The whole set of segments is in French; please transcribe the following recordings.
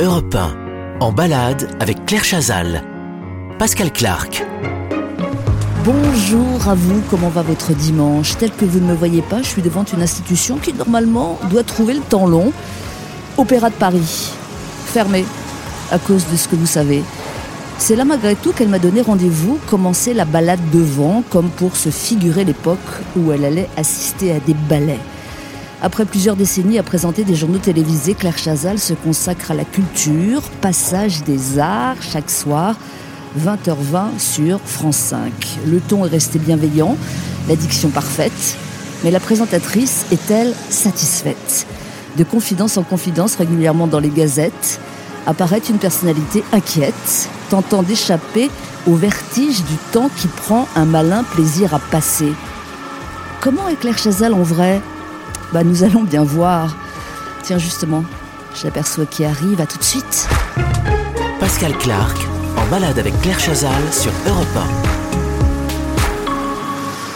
Europe 1, en balade avec Claire Chazal. Pascal Clark. Bonjour à vous, comment va votre dimanche? Tel que vous ne me voyez pas, je suis devant une institution qui normalement doit trouver le temps long. Opéra de Paris, fermé à cause de ce que vous savez. C'est là malgré tout qu'elle m'a donné rendez-vous, commencer la balade devant, comme pour se figurer l'époque où elle allait assister à des ballets. Après plusieurs décennies à présenter des journaux télévisés, Claire Chazal se consacre à la culture, passage des arts chaque soir, 20h20 sur France 5. Le ton est resté bienveillant, la diction parfaite, mais la présentatrice est-elle satisfaite? De confidence en confidence, régulièrement dans les gazettes, apparaît une personnalité inquiète, tentant d'échapper au vertige du temps qui prend un malin plaisir à passer. Comment est Claire Chazal en vrai? Bah, nous allons bien voir. Tiens, justement, j'aperçois qui arrive. À tout de suite. Pascal Clark, en balade avec Claire Chazal sur Europe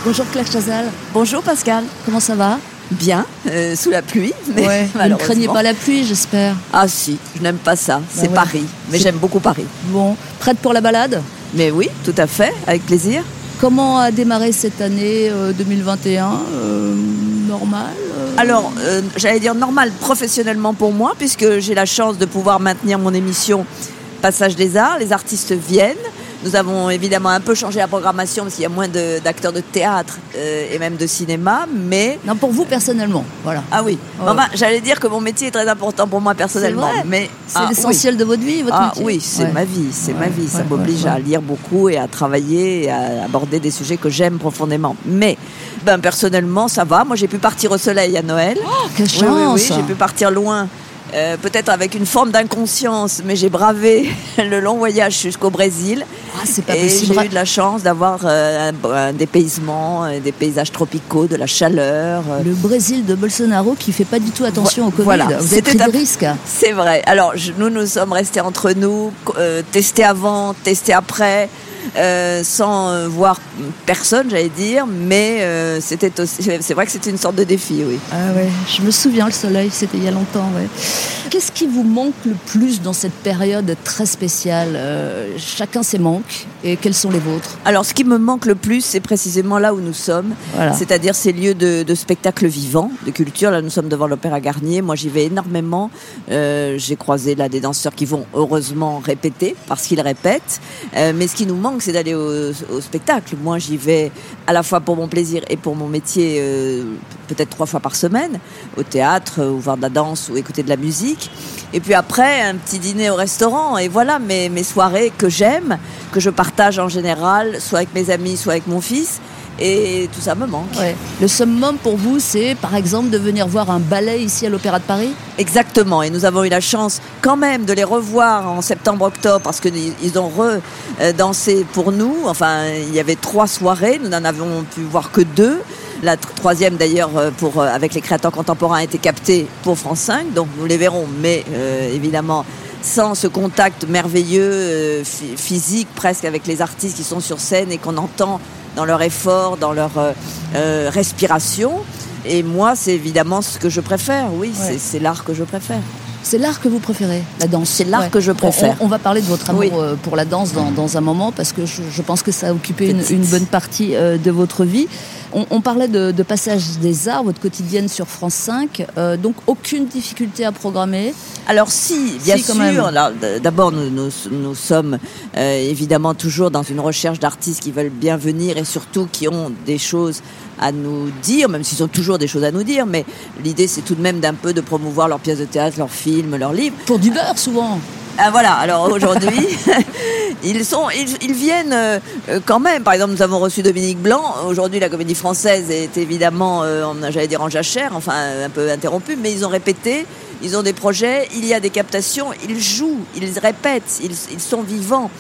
Bonjour Claire Chazal. Bonjour Pascal. Comment ça va? Bien, euh, sous la pluie. Mais ouais, vous ne craignez pas la pluie, j'espère. Ah si, je n'aime pas ça. C'est ouais. Paris, mais j'aime beaucoup Paris. Bon, prête pour la balade? Mais oui, tout à fait, avec plaisir. Comment a démarré cette année euh, 2021 euh, Euh Alors, euh, j'allais dire normal professionnellement pour moi, puisque j'ai la chance de pouvoir maintenir mon émission Passage des Arts. Les artistes viennent. Nous avons évidemment un peu changé la programmation parce qu'il y a moins d'acteurs de, théâtre euh, et même de cinéma, mais Non, pour vous personnellement, voilà. ah oui. Enfin, j'allais dire que mon métier est très important pour moi personnellement, vrai mais C'est ah, oui. l'essentiel de votre vie, votre Ah métier oui, c'est Ouais. ma vie, c'est Ouais, ma vie. Ça m'oblige à lire beaucoup et à travailler et à aborder des sujets que j'aime profondément. Mais ben personnellement, ça va. Moi, j'ai pu partir au soleil à Noël. Oh, quelle oui, oui, oui, chance j'ai pu partir loin. Euh, peut-être avec une forme d'inconscience, mais j'ai bravé le long voyage jusqu'au Brésil. Ah, c'est pas et possible. j'ai eu de la chance d'avoir euh, un, un dépaysement, euh, des paysages tropicaux, de la chaleur. euh, Le Brésil de Bolsonaro qui fait pas du tout attention au Covid. voilà. Vous C'était pris un- des risques. C'est vrai. Alors, je- nous, nous sommes restés entre nous, euh, testés avant, testés après, euh, sans euh, voir personne, j'allais dire, mais euh, c'était aussi- c'est vrai que c'était une sorte de défi, oui. Ah ouais, je me souviens le soleil, c'était il y a longtemps. Ouais. Qu'est-ce qui vous manque le plus dans cette période très spéciale? Euh, Chacun ses manques et quels sont les vôtres Alors, ce qui me manque le plus, c'est précisément là où nous sommes, Voilà. c'est-à-dire ces lieux de, de spectacle vivant, de culture. Là, nous sommes devant l'Opéra Garnier. Moi, j'y vais énormément. Euh, J'ai croisé là des danseurs qui vont heureusement répéter parce qu'ils répètent. Euh, mais ce qui nous manque, c'est d'aller au, au spectacle. Moi, j'y vais à la fois pour mon plaisir et pour mon métier, euh, peut-être trois fois par semaine, au théâtre, ou voir de la danse, ou écouter de la musique. Et puis après, un petit dîner au restaurant. Et voilà mes, mes soirées que j'aime, que je partage en général, soit avec mes amis, soit avec mon fils. Et tout ça me manque. Ouais. Le summum pour vous, c'est par exemple de venir voir un ballet ici à l'Opéra de Paris? Exactement. Et nous avons eu la chance quand même de les revoir en septembre-octobre parce qu'ils ils ont re-dansé pour nous. Enfin, il y avait trois soirées. Nous n'en avons pu voir que deux. La tr- troisième d'ailleurs euh, pour euh, avec les créateurs contemporains a été captée pour France 5, donc nous les verrons, mais euh, évidemment sans ce contact merveilleux euh, phy- physique presque avec les artistes qui sont sur scène et qu'on entend dans leur effort, dans leur euh, euh, respiration. Et moi, c'est évidemment ce que je préfère. Oui, Ouais. c'est l'art que je préfère. C'est l'art que vous préférez, la danse C'est l'art que je préfère. On, on va parler de votre amour Oui. euh, pour la danse dans, dans un moment parce que je, je pense que ça a occupé une, bonne partie euh, de votre vie. On, on parlait de, de Passage des Arts, votre quotidienne sur France 5. euh, donc aucune difficulté à programmer. Alors si, bien Si, sûr. D'abord, nous, nous, nous sommes euh, évidemment toujours dans une recherche d'artistes qui veulent bien venir et surtout qui ont des choses à nous dire, même s'ils ont toujours des choses à nous dire. Mais l'idée, c'est tout de même d'un peu de promouvoir leurs pièces de théâtre, leurs films, leurs livres. Pour du beurre souvent. Ah, voilà, alors aujourd'hui, ils, sont, ils, ils viennent euh, quand même. Par exemple, nous avons reçu Dominique Blanc. Aujourd'hui, la comédie française est évidemment, euh, j'allais dire en jachère, enfin un peu interrompue, mais ils ont répété, ils ont des projets, il y a des captations, ils jouent, ils répètent, ils, ils sont vivants.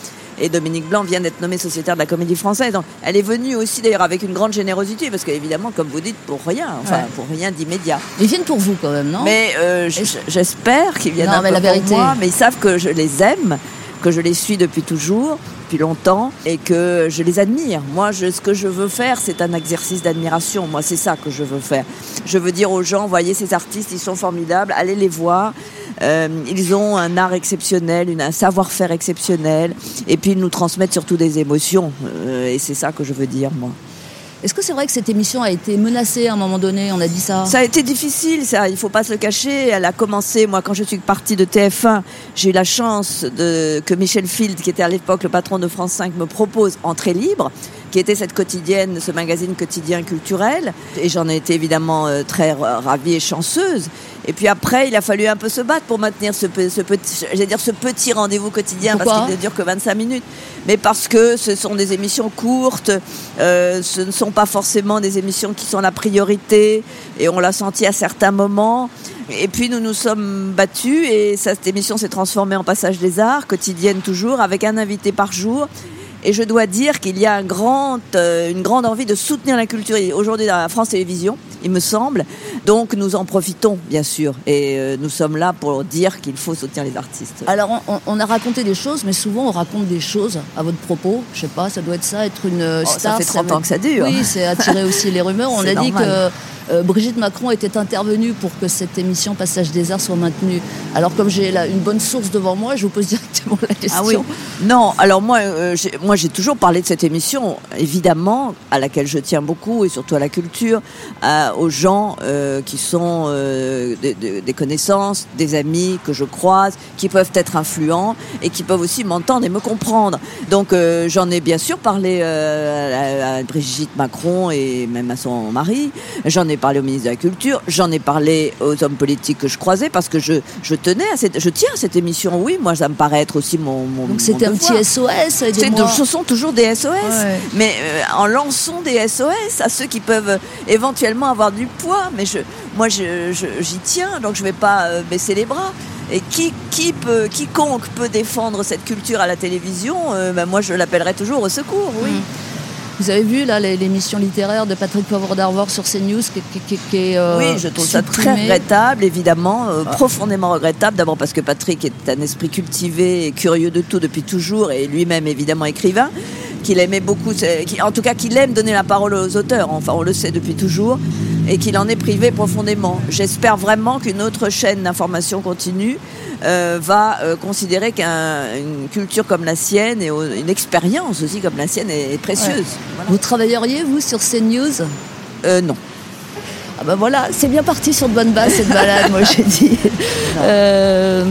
Et Dominique Blanc vient d'être nommée sociétaire de la comédie française. Donc, elle est venue aussi d'ailleurs avec une grande générosité, parce qu'évidemment, comme vous dites, pour rien, enfin Ouais. pour rien d'immédiat. Ils viennent pour vous quand même, non? Mais euh, j'espère qu'ils viennent Non, un mais peu la pour moi, mais ils savent que je les aime, que je les suis depuis toujours, depuis longtemps, et que je les admire. Moi, ce que je veux faire, c'est un exercice d'admiration. Moi, c'est ça que je veux faire. Je veux dire aux gens, voyez ces artistes, ils sont formidables, allez les voir. Euh, ils ont un art exceptionnel, un savoir-faire exceptionnel, et puis ils nous transmettent surtout des émotions. Euh, et c'est ça que je veux dire, moi. Est-ce que c'est vrai que cette émission a été menacée à un moment donné On a dit ça? Ça a été difficile, ça. Il faut pas se le cacher. Elle a commencé. Moi, quand je suis partie de TF1, j'ai eu la chance de, que Michel Field, qui était à l'époque le patron de France 5, me propose Entrée libre qui était cette quotidienne, ce magazine quotidien culturel. Et j'en ai été évidemment euh, très ravie et chanceuse. Et puis après, il a fallu un peu se battre pour maintenir ce, ce petit, j'allais dire ce petit rendez-vous quotidien Pourquoi parce qu'il ne dure que 25 minutes. Mais parce que ce sont des émissions courtes, euh, ce ne sont pas forcément des émissions qui sont la priorité, et on l'a senti à certains moments. Et puis nous nous sommes battus et cette émission s'est transformée en Passage des Arts, quotidienne toujours, avec un invité par jour. Et je dois dire qu'il y a un grand, euh, une grande envie de soutenir la culture aujourd'hui dans la France Télévisions, il me semble. Donc nous en profitons, bien sûr. Et euh, nous sommes là pour dire qu'il faut soutenir les artistes. Alors, on, on a raconté des choses, mais souvent on raconte des choses à votre propos. Je sais pas, ça doit être ça, être une euh, Oh, ça star. fait 30 va- ans que ça dure. Oui, c'est attirer aussi les rumeurs. On a dit que euh, Brigitte Macron était intervenue pour que cette émission Passage des Arts soit maintenue. Alors, comme j'ai là une bonne source devant moi, je vous pose directement la question. Ah oui. Non, alors moi, euh, j'ai- moi j'ai toujours parlé de cette émission, évidemment, à laquelle je tiens beaucoup et surtout à la culture, à- aux gens euh, qui sont des, des- des connaissances, des amis que je croise, qui peuvent être influents et qui peuvent aussi m'entendre et me comprendre. Donc euh, j'en ai bien sûr parlé euh, à, à Brigitte Macron et même à son mari. J'en ai parlé au ministre de la Culture. J'en ai parlé aux hommes politiques que je croisais parce que je, je tenais à cette, je tiens à cette émission. Oui, moi ça me paraît être aussi mon, mon Donc, c'était un devoir. petit SOS. De- ce sont toujours des SOS, Ouais. mais euh, en lançant des SOS à ceux qui peuvent euh, éventuellement avoir du poids. Mais je, moi, j'y tiens, donc je vais pas euh, baisser les bras. Et qui, qui peut, quiconque peut défendre cette culture à la télévision, euh, ben moi, je l'appellerai toujours au secours. Oui. Mm. Vous avez vu là l'émission littéraire de Patrick Poivre d'Arvor sur CNews qui, qui, qui- qui est euh, Oui, je trouve ça très regrettable, évidemment, euh, profondément regrettable. D'abord parce que Patrick est un esprit cultivé et curieux de tout depuis toujours, et lui-même évidemment écrivain, qu'il aimait beaucoup, qui- en tout cas qu'il aime donner la parole aux auteurs. Enfin, on le sait depuis toujours, et qu'il en est privé profondément. J'espère vraiment qu'une autre chaîne d'information continue euh, va euh, considérer qu'une culture comme la sienne et une expérience aussi comme la sienne est, est précieuse. Voilà. Vous travailleriez, vous, sur CNews Euh, non. Ah ben voilà, c'est bien parti sur de bonnes bases cette balade, moi j'ai dit. Euh,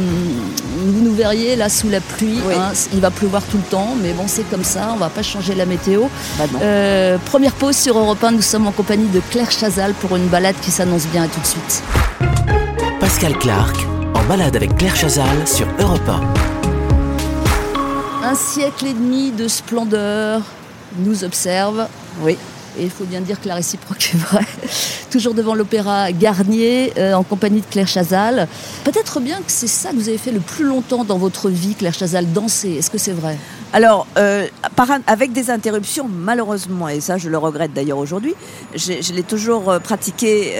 vous nous verriez là sous la pluie, Oui. hein, il va pleuvoir tout le temps, mais bon c'est comme ça, on va pas changer la météo. Bah. Euh, première pause sur Europe 1, nous sommes en compagnie de Claire Chazal pour une balade qui s'annonce bien, à tout de suite. Pascal Clark en balade avec Claire Chazal sur Europe Un siècle et demi de splendeur nous observe. Oui. Et il faut bien dire que la réciproque est vraie. Toujours devant l'opéra Garnier, euh, en compagnie de Claire Chazal. Peut-être bien que c'est ça que vous avez fait le plus longtemps dans votre vie, Claire Chazal, danser. Est-ce que c'est vrai? Alors, euh, avec des interruptions, malheureusement, et ça je le regrette d'ailleurs aujourd'hui, je l'ai toujours euh, pratiqué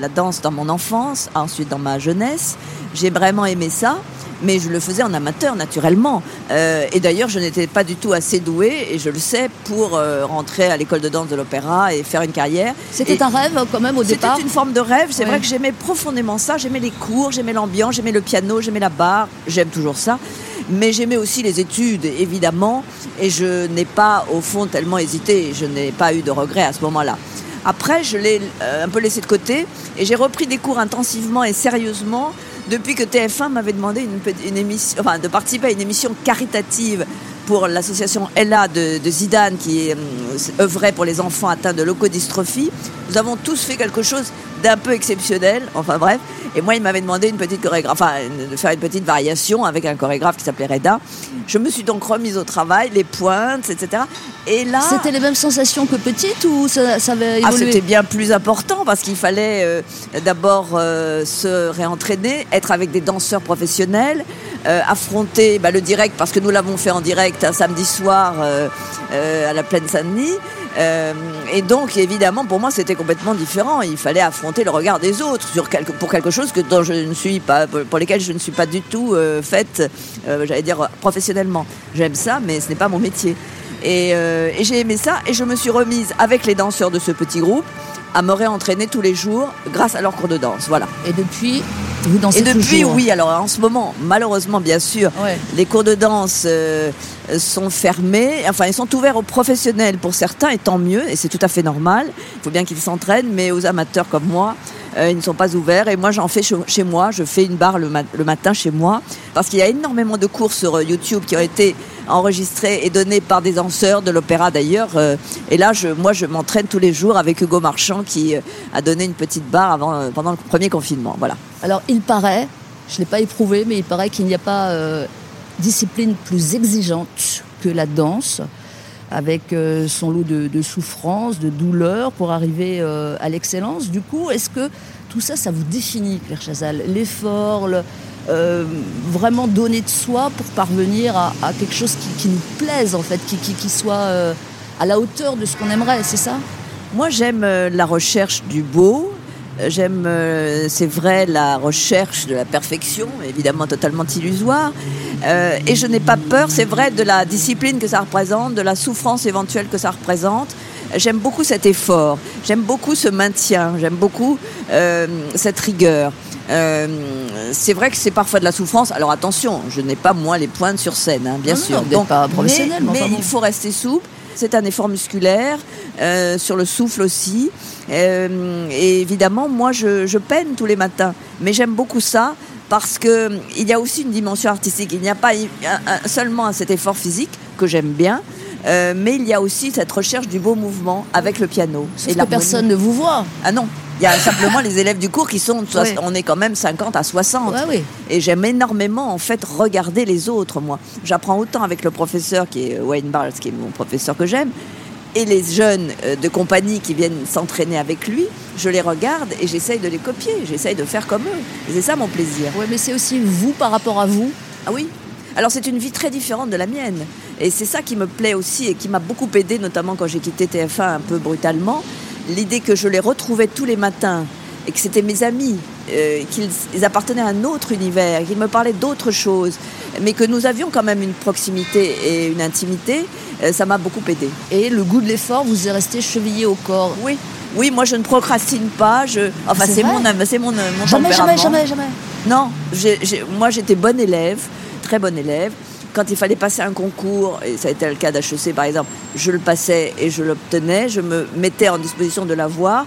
la danse dans mon enfance, ensuite dans ma jeunesse. J'ai vraiment aimé ça, mais je le faisais en amateur naturellement. Euh, et d'ailleurs, je n'étais pas du tout assez douée, et je le sais, pour euh, rentrer à l'école de danse de l'opéra et faire une carrière. C'était un rêve quand même au départ c'était une forme de rêve. C'est Ouais. vrai que j'aimais profondément ça. J'aimais les cours, j'aimais l'ambiance, j'aimais le piano, j'aimais la barre. J'aime toujours ça. Mais j'aimais aussi les études, évidemment. Et je n'ai pas, au fond, tellement hésité. Je n'ai pas eu de regrets à ce moment-là. Après, je l'ai euh, un peu laissé de côté et j'ai repris des cours intensivement et sérieusement depuis que TF1 m'avait demandé de participer à une émission caritative pour l'association Ella de, Zidane qui euh, œuvrait pour les enfants atteints de leucodystrophie. Nous avons tous fait quelque chose d'un peu exceptionnel, enfin bref. Et moi, il m'avait demandé une petite chorégraphie, enfin, de faire une petite variation avec un chorégraphe qui s'appelait Reda. Je me suis donc remise au travail, les pointes, etc. Et là, C'était les mêmes sensations que petite ou ça, ça avait ah, évolué c'était bien plus important parce qu'il fallait euh, d'abord euh, se réentraîner, être avec des danseurs professionnels, euh, affronter bah, le direct parce que nous l'avons fait en direct un samedi soir à la plaine Saint-Denis. Euh, et donc évidemment pour moi c'était complètement différent. Il fallait affronter le regard des autres pour quelque chose que dont je ne suis pas, pour lesquels je ne suis pas du tout euh, faite, euh, j'allais dire professionnellement. J'aime ça, mais ce n'est pas mon métier. Et j'ai aimé ça et je me suis remise avec les danseurs de ce petit groupe à me réentraîner tous les jours grâce à leur cours de danse. Voilà. Et depuis, Vous dansez Et depuis, toujours oui. Alors en ce moment, malheureusement, bien sûr, Ouais. les cours de danse euh, sont fermés. Enfin, ils sont ouverts aux professionnels pour certains, et tant mieux. Et c'est tout à fait normal. Il faut bien qu'ils s'entraînent, mais aux amateurs comme moi, euh, ils ne sont pas ouverts. Et moi, j'en fais chez, chez moi. Je fais une barre le matin chez moi, parce qu'il y a énormément de cours sur euh, YouTube qui ont été enregistrés et donnés par des danseurs de l'opéra d'ailleurs. Euh, et là, je, moi, je m'entraîne tous les jours avec Hugo Marchand qui euh, a donné une petite barre avant, euh, pendant le premier confinement. Voilà. Alors, il paraît, je ne l'ai pas éprouvé, mais il paraît qu'il n'y a pas discipline plus exigeante que la danse, avec son lot de, de souffrance, de douleur, pour arriver à l'excellence. Du coup, est-ce que tout ça, ça vous définit, Claire Chazal? L'effort, le- euh, vraiment donner de soi pour parvenir à, quelque chose qui, nous plaise, en fait, qui, qui, soit euh, à la hauteur de ce qu'on aimerait, c'est ça? Moi, j'aime euh, la recherche du beau. J'aime, c'est vrai, la recherche de la perfection, évidemment totalement illusoire. Et je n'ai pas peur, c'est vrai, de la discipline que ça représente, de la souffrance éventuelle que ça représente. J'aime beaucoup cet effort, j'aime beaucoup ce maintien, j'aime beaucoup cette rigueur. Euh, c'est vrai que c'est parfois de la souffrance. Alors attention, je n'ai pas moi les pointes sur scène, hein, bien Non, sûr. non, n'êtes pas professionnel, mais mais, enfin mais bon. il faut rester souple. C'est un effort musculaire, euh, sur le souffle aussi. Euh, et évidemment, moi, je, je peine tous les matins. Mais j'aime beaucoup ça parce que il y a aussi une dimension artistique. Il n'y a pas seulement cet effort physique que j'aime bien, euh, mais il y a aussi cette recherche du beau mouvement avec le piano. Sauf que personne ne vous voit. Ah non, il y a simplement les élèves du cours qui sont, Ouais. on est quand même 50 à 60. Ouais, oui. Et j'aime énormément en fait regarder les autres, moi. J'apprends autant avec le professeur qui est Wayne Barnes, qui est mon professeur que j'aime, et les jeunes euh, de compagnie qui viennent s'entraîner avec lui. Je les regarde et j'essaye de les copier, j'essaye de faire comme eux. Et c'est ça mon plaisir. Ouais, mais c'est aussi vous par rapport à vous. Ah oui alors c'est une vie très différente de la mienne. Et c'est ça qui me plaît aussi et qui m'a beaucoup aidé, notamment quand j'ai quitté TF1 un peu brutalement. L'idée que je les retrouvais tous les matins et que c'était mes amis, euh, qu'ils ils appartenaient à un autre univers, qu'ils me parlaient d'autres choses, mais que nous avions quand même une proximité et une intimité, euh, ça m'a beaucoup aidé. Et le goût de l'effort vous est resté chevillé au corps? Oui, oui, moi je ne procrastine pas. Je, enfin C'est mon, c'est mon, mon Jamais, jamais, tempérament. jamais, jamais. Non, moi j'étais bonne élève, très bonne élève. Quand il fallait passer un concours, et ça a été le cas d'HEC par exemple, je le passais et je l'obtenais, je me mettais en disposition de l'avoir.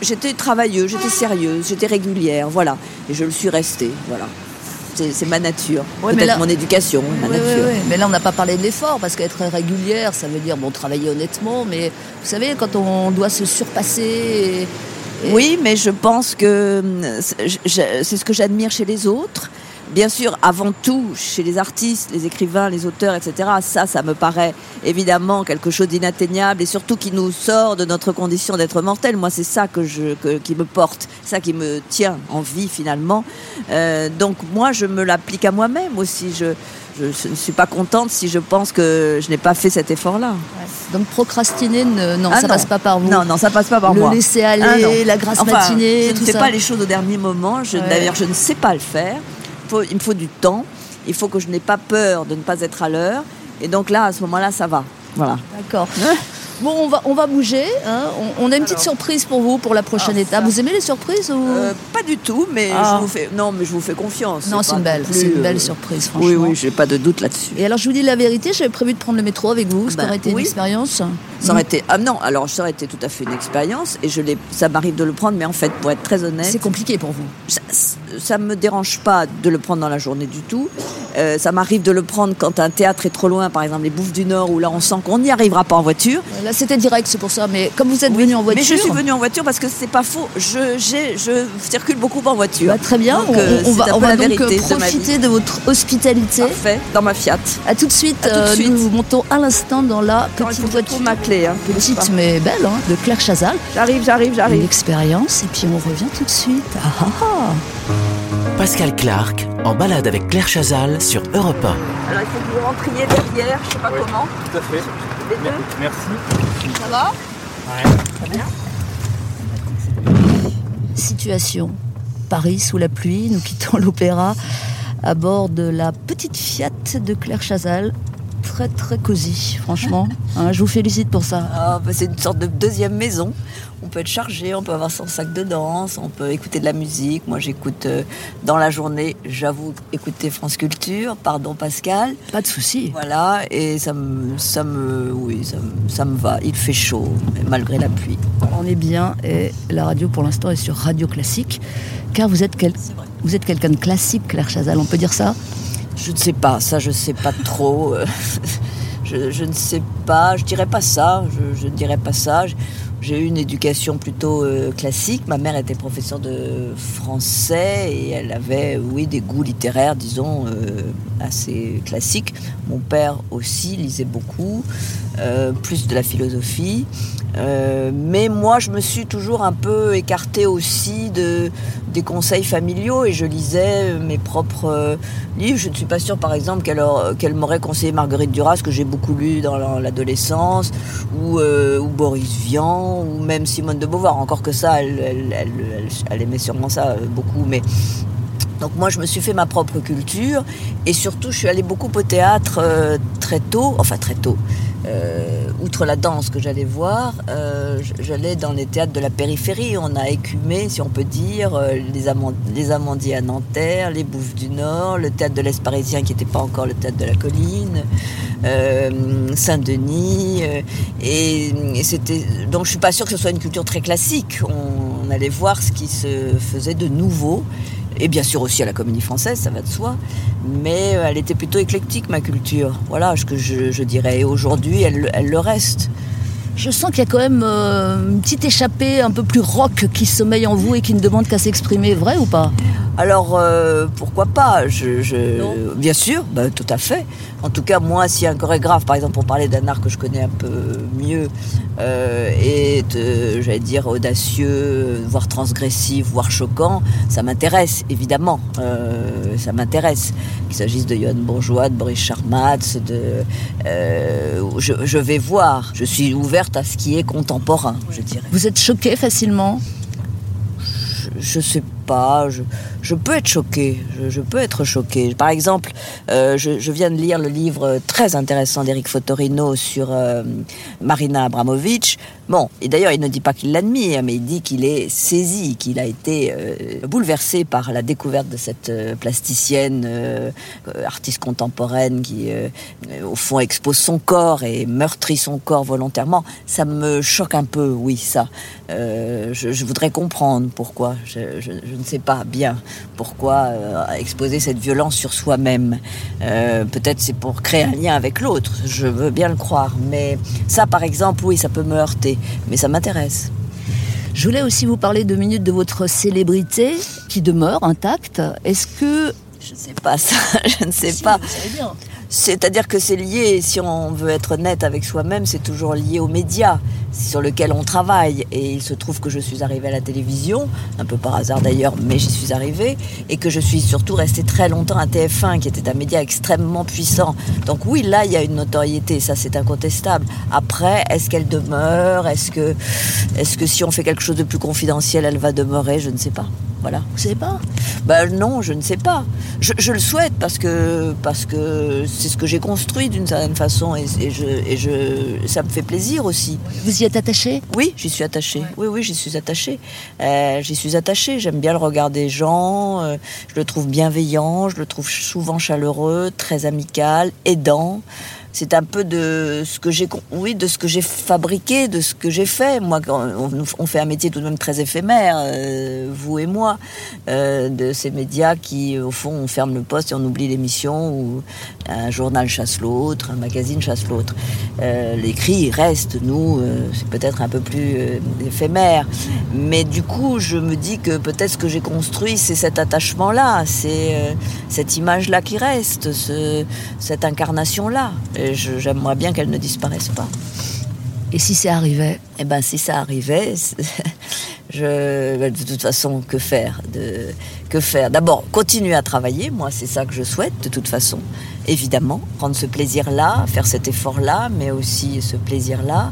J'étais travailleuse, j'étais sérieuse, j'étais régulière, voilà. Et je le suis restée, voilà. C'est ma nature. Ouais, Peut-être là- mon éducation, ma Ouais, nature. ouais. Mais là, on n'a pas parlé de l'effort, parce qu'être régulière, ça veut dire bon, travailler honnêtement, mais vous savez, quand on doit se surpasser. et- et- Oui, mais je pense que hum, c'est ce que j'admire chez les autres. Bien sûr, avant tout, chez les artistes, les écrivains, les auteurs, etc. Ça, ça me paraît évidemment quelque chose d'inatteignable et surtout qui nous sort de notre condition d'être mortel. Moi, c'est ça que je, que- qui me porte, ça qui me tient en vie finalement. Euh, donc moi, je me l'applique à moi-même aussi. Je, je ne suis pas contente si je pense que je n'ai pas fait cet effort-là. Donc procrastiner, ne- non, Ah ça non. passe pas par vous. Non, non, ça passe pas par le moi. laisser aller, Ah non. la grâce Enfin, matinée, je ne fais ça. pas les choses au dernier moment. Je- Ouais. D'ailleurs, je ne sais pas le faire. Il, faut- il me faut du temps. Il faut que je n'ai pas peur de ne pas être à l'heure. Et donc là, à ce moment-là, ça va. Voilà. D'accord. Bon, on va, on va bouger. hein. On, on a une petite surprise pour vous pour la prochaine Ah, étape. ça. Vous aimez les surprises ou... Euh, pas du tout, mais Ah. je vous fais. Non, mais je vous fais confiance. Non, c'est une belle, c'est une euh, belle surprise, franchement. Oui, oui, j'ai pas de doute là-dessus. Et alors, je vous dis la vérité, j'avais prévu de prendre le métro avec vous. Ça Ben, aurait été une expérience. Ça aurait été. Ah non, alors ça aurait été tout à fait une expérience et je. Ça m'arrive de le prendre, mais en fait, pour être très honnête, C'est compliqué pour vous. ça, ça me dérange pas de le prendre dans la journée du tout. Euh, ça m'arrive de le prendre quand un théâtre est trop loin, par exemple les Bouffes du Nord, où là on sent qu'on n'y arrivera pas en voiture. Là, c'était direct, c'est pour ça. Mais comme vous êtes Oui, venu en voiture. Mais je suis venue en voiture parce que c'est pas faux. Je, circule beaucoup en voiture. Bah, très bien, Donc, on, euh, on va, on va donc euh, de profiter de, votre hospitalité. Parfait, dans ma Fiat. À tout de suite, À tout de euh, suite. nous montons à l'instant dans la petite voiture. ma clé. Hein. Petite mais belle, hein, de Claire Chazal. J'arrive, j'arrive, Une j'arrive. expérience, et puis on revient tout de suite. Ah, ah, ah. Pascal Clark en balade avec Claire Chazal sur Europe 1. Alors il faut que vous rentriez derrière, je sais pas comment. Tout à fait. Merci. Ça va? Situation. Paris sous la pluie, nous quittons l'opéra à bord de la petite Fiat de Claire Chazal très très cosy, franchement. Hein, je vous félicite pour ça. Ah, bah, c'est une sorte de deuxième maison. On peut être chargé, on peut avoir son sac de danse, on peut écouter de la musique. Moi, j'écoute euh, dans la journée, j'avoue, écouter France Culture, pardon Pascal. Pas de souci. Voilà, et ça me, ça me, oui, ça me, ça me va. Il fait chaud, malgré la pluie. On est bien et la radio pour l'instant est sur Radio Classique, car vous êtes, quel... vous êtes quelqu'un de classique, Claire Chazal, on peut dire ça? Je ne sais pas, ça je ne sais pas trop. Je, je, ne sais pas, je dirais pas ça, je, ne dirais pas ça. J'ai eu une éducation plutôt euh, classique. Ma mère était professeure de français et elle avait, oui, des goûts littéraires, disons, euh, assez classiques. Mon père aussi lisait beaucoup, euh, plus de la philosophie. mais moi, je me suis toujours un peu écartée aussi de, des conseils familiaux et je lisais mes propres livres. Je ne suis pas sûre, par exemple, qu'elle m'aurait conseillé Marguerite Duras, que j'ai beaucoup lu dans l'adolescence, ou, Boris Vian ou même Simone de Beauvoir. Encore que ça, elle, aimait sûrement ça euh, beaucoup. Mais donc moi, je me suis fait ma propre culture et surtout, je suis allée beaucoup au théâtre euh, très tôt, enfin très tôt. Euh, outre la danse que j'allais voir, j'allais dans les théâtres de la périphérie. On a écumé, si on peut dire, les, les Amandiers à Nanterre, les Bouffes du Nord, le théâtre de l'Est parisien qui n'était pas encore le théâtre de la colline. Euh, Saint-Denis. Euh, et, c'était donc je suis pas sûre que ce soit une culture très classique. On, allait voir ce qui se faisait de nouveau. Et bien sûr aussi à la comédie française, ça va de soi. Mais euh, elle était plutôt éclectique, ma culture. Voilà ce que je, dirais. Et aujourd'hui, elle, elle le reste. Je sens qu'il y a quand même une petite échappée un peu plus rock qui sommeille en vous et qui ne demande qu'à s'exprimer, vrai ou pas? Alors euh, pourquoi pas? Je, Bien sûr, bah, tout à fait. En tout cas, moi, si un chorégraphe, par exemple, pour parler d'un art que je connais un peu mieux, euh, est, j'allais dire, audacieux, voire transgressif, voire choquant, ça m'intéresse, évidemment. Euh, ça m'intéresse. Qu'il s'agisse de Johan Bourgeois, de Boris Charmatz, de, je, je vais voir. Je suis ouverte à ce qui est contemporain, je dirais. Vous êtes choquée facilement? Je sais pas, je, peux être choquée, je, peux être choquée. Par exemple, euh, je, viens de lire le livre très intéressant d'Eric Fotorino sur euh, Marina Abramovic. Bon, et d'ailleurs, il ne dit pas qu'il l'admire, mais il dit qu'il est saisi, qu'il a été euh, bouleversé par la découverte de cette plasticienne, artiste contemporaine qui, au fond, expose son corps et meurtrit son corps volontairement. Ça me choque un peu, oui, ça. Je, voudrais comprendre pourquoi. je ne sais pas bien pourquoi euh, exposer cette violence sur soi-même. Euh, peut-être c'est pour créer un lien avec l'autre, je veux bien le croire. Mais ça, par exemple, oui, ça peut me heurter, mais ça m'intéresse. Je voulais aussi vous parler deux minutes de votre célébrité qui demeure intacte. Est-ce que... Je ne sais pas ça, je ne sais pas. C'est-à-dire que c'est lié, si on veut être net avec soi-même, c'est toujours lié aux médias sur lesquels on travaille. Et il se trouve que je suis arrivée à la télévision, un peu par hasard d'ailleurs, mais j'y suis arrivée, et que je suis surtout restée très longtemps à TF1, qui était un média extrêmement puissant. Donc oui, là, il y a une notoriété, ça c'est incontestable. Après, est-ce qu'elle demeure? Est-ce que, est que si on fait quelque chose de plus confidentiel, elle va demeurer? Je ne sais pas. Voilà. Vous savez pas? Ben non, je ne sais pas. Je, le souhaite parce que parce que c'est ce que j'ai construit d'une certaine façon et, je, et je ça me fait plaisir aussi. Vous y êtes attaché Oui, j'y suis attaché. Oui, oui, j'y suis attaché. Euh, j'y suis attaché. J'aime bien le regard des gens. Euh, je le trouve bienveillant. Je le trouve souvent chaleureux, très amical, aidant c'est un peu de ce que j'ai, oui, de ce que j'ai fabriqué, de ce que j'ai fait. Moi, on, fait un métier tout de même très éphémère, euh, vous et moi, euh, de ces médias qui, au fond, on ferme le poste et on oublie l'émission ou un journal chasse l'autre, un magazine chasse l'autre. Euh, l'écrit reste, nous, c'est peut-être un peu plus éphémère, mais du coup, je me dis que peut-être ce que j'ai construit, c'est cet attachement-là, c'est cette image-là qui reste, ce, cette incarnation-là j'aimerais bien qu'elle ne disparaisse pas. Et si ça arrivait Eh ben, si ça arrivait, De toute façon, que faire de, Que faire? D'abord, continuer à travailler. Moi, c'est ça que je souhaite, de toute façon. Évidemment, prendre ce plaisir-là, faire cet effort-là, mais aussi ce plaisir-là.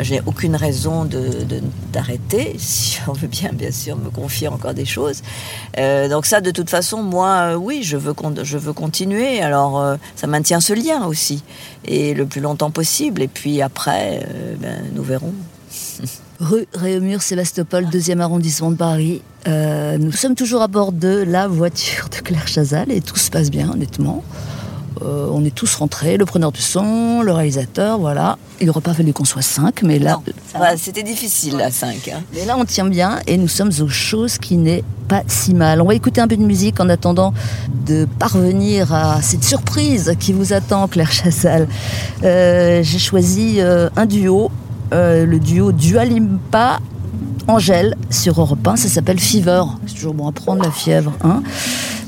Je n'ai aucune raison de, de- d'arrêter. Si on veut bien, bien sûr, me confier encore des choses. Euh, donc ça, de toute façon, moi, euh, oui, je veux, je veux continuer. Alors, euh, ça maintient ce lien aussi, et le plus longtemps possible. Et puis après, ben, nous verrons. Rue Réaumur, Sébastopol, deuxième arrondissement de Paris. Euh, nous sommes toujours à bord de la voiture de Claire Chazal et tout se passe bien, honnêtement. Euh, on est tous rentrés, le preneur du son, le réalisateur, voilà. Il n'aurait pas fallu qu'on soit cinq, mais là, c'était difficile à 5. mais là, on tient bien et nous sommes aux choses qui n'est pas si mal. On va écouter un peu de musique en attendant de parvenir à cette surprise qui vous attend, Claire Chazal. Euh, J'ai choisi euh, un duo, euh, le duo Dualimpa. Angèle sur Europe 1, ça s'appelle Fever. C'est toujours bon à prendre la fièvre. Hein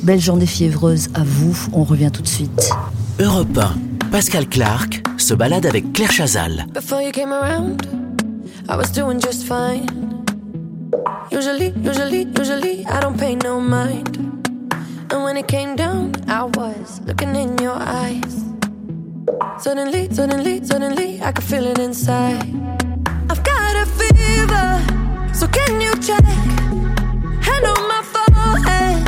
Belle journée fiévreuse à vous, on revient tout de suite. Europe 1. Pascal Clark se balade avec Claire Chazal. Before you came around, I was doing just fine. Usually, usually, usually, I don't pay no mind. And when it came down, I was looking in your eyes. Suddenly, suddenly, suddenly, I could feel it inside. I've got a fever, so can you check? Hand on my forehead,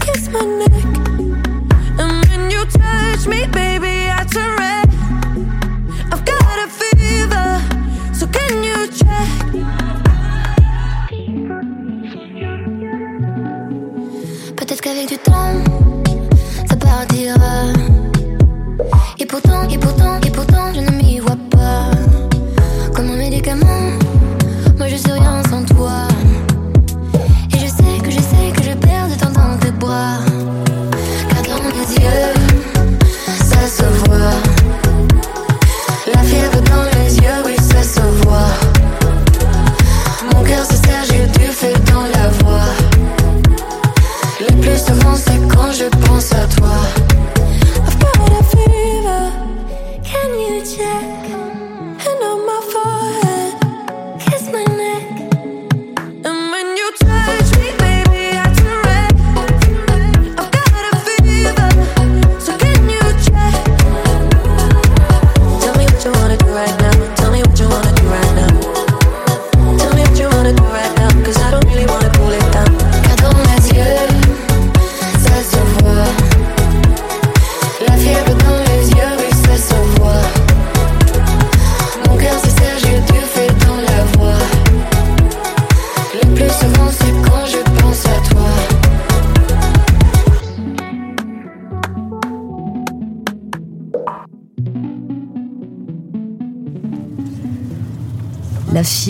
kiss my neck.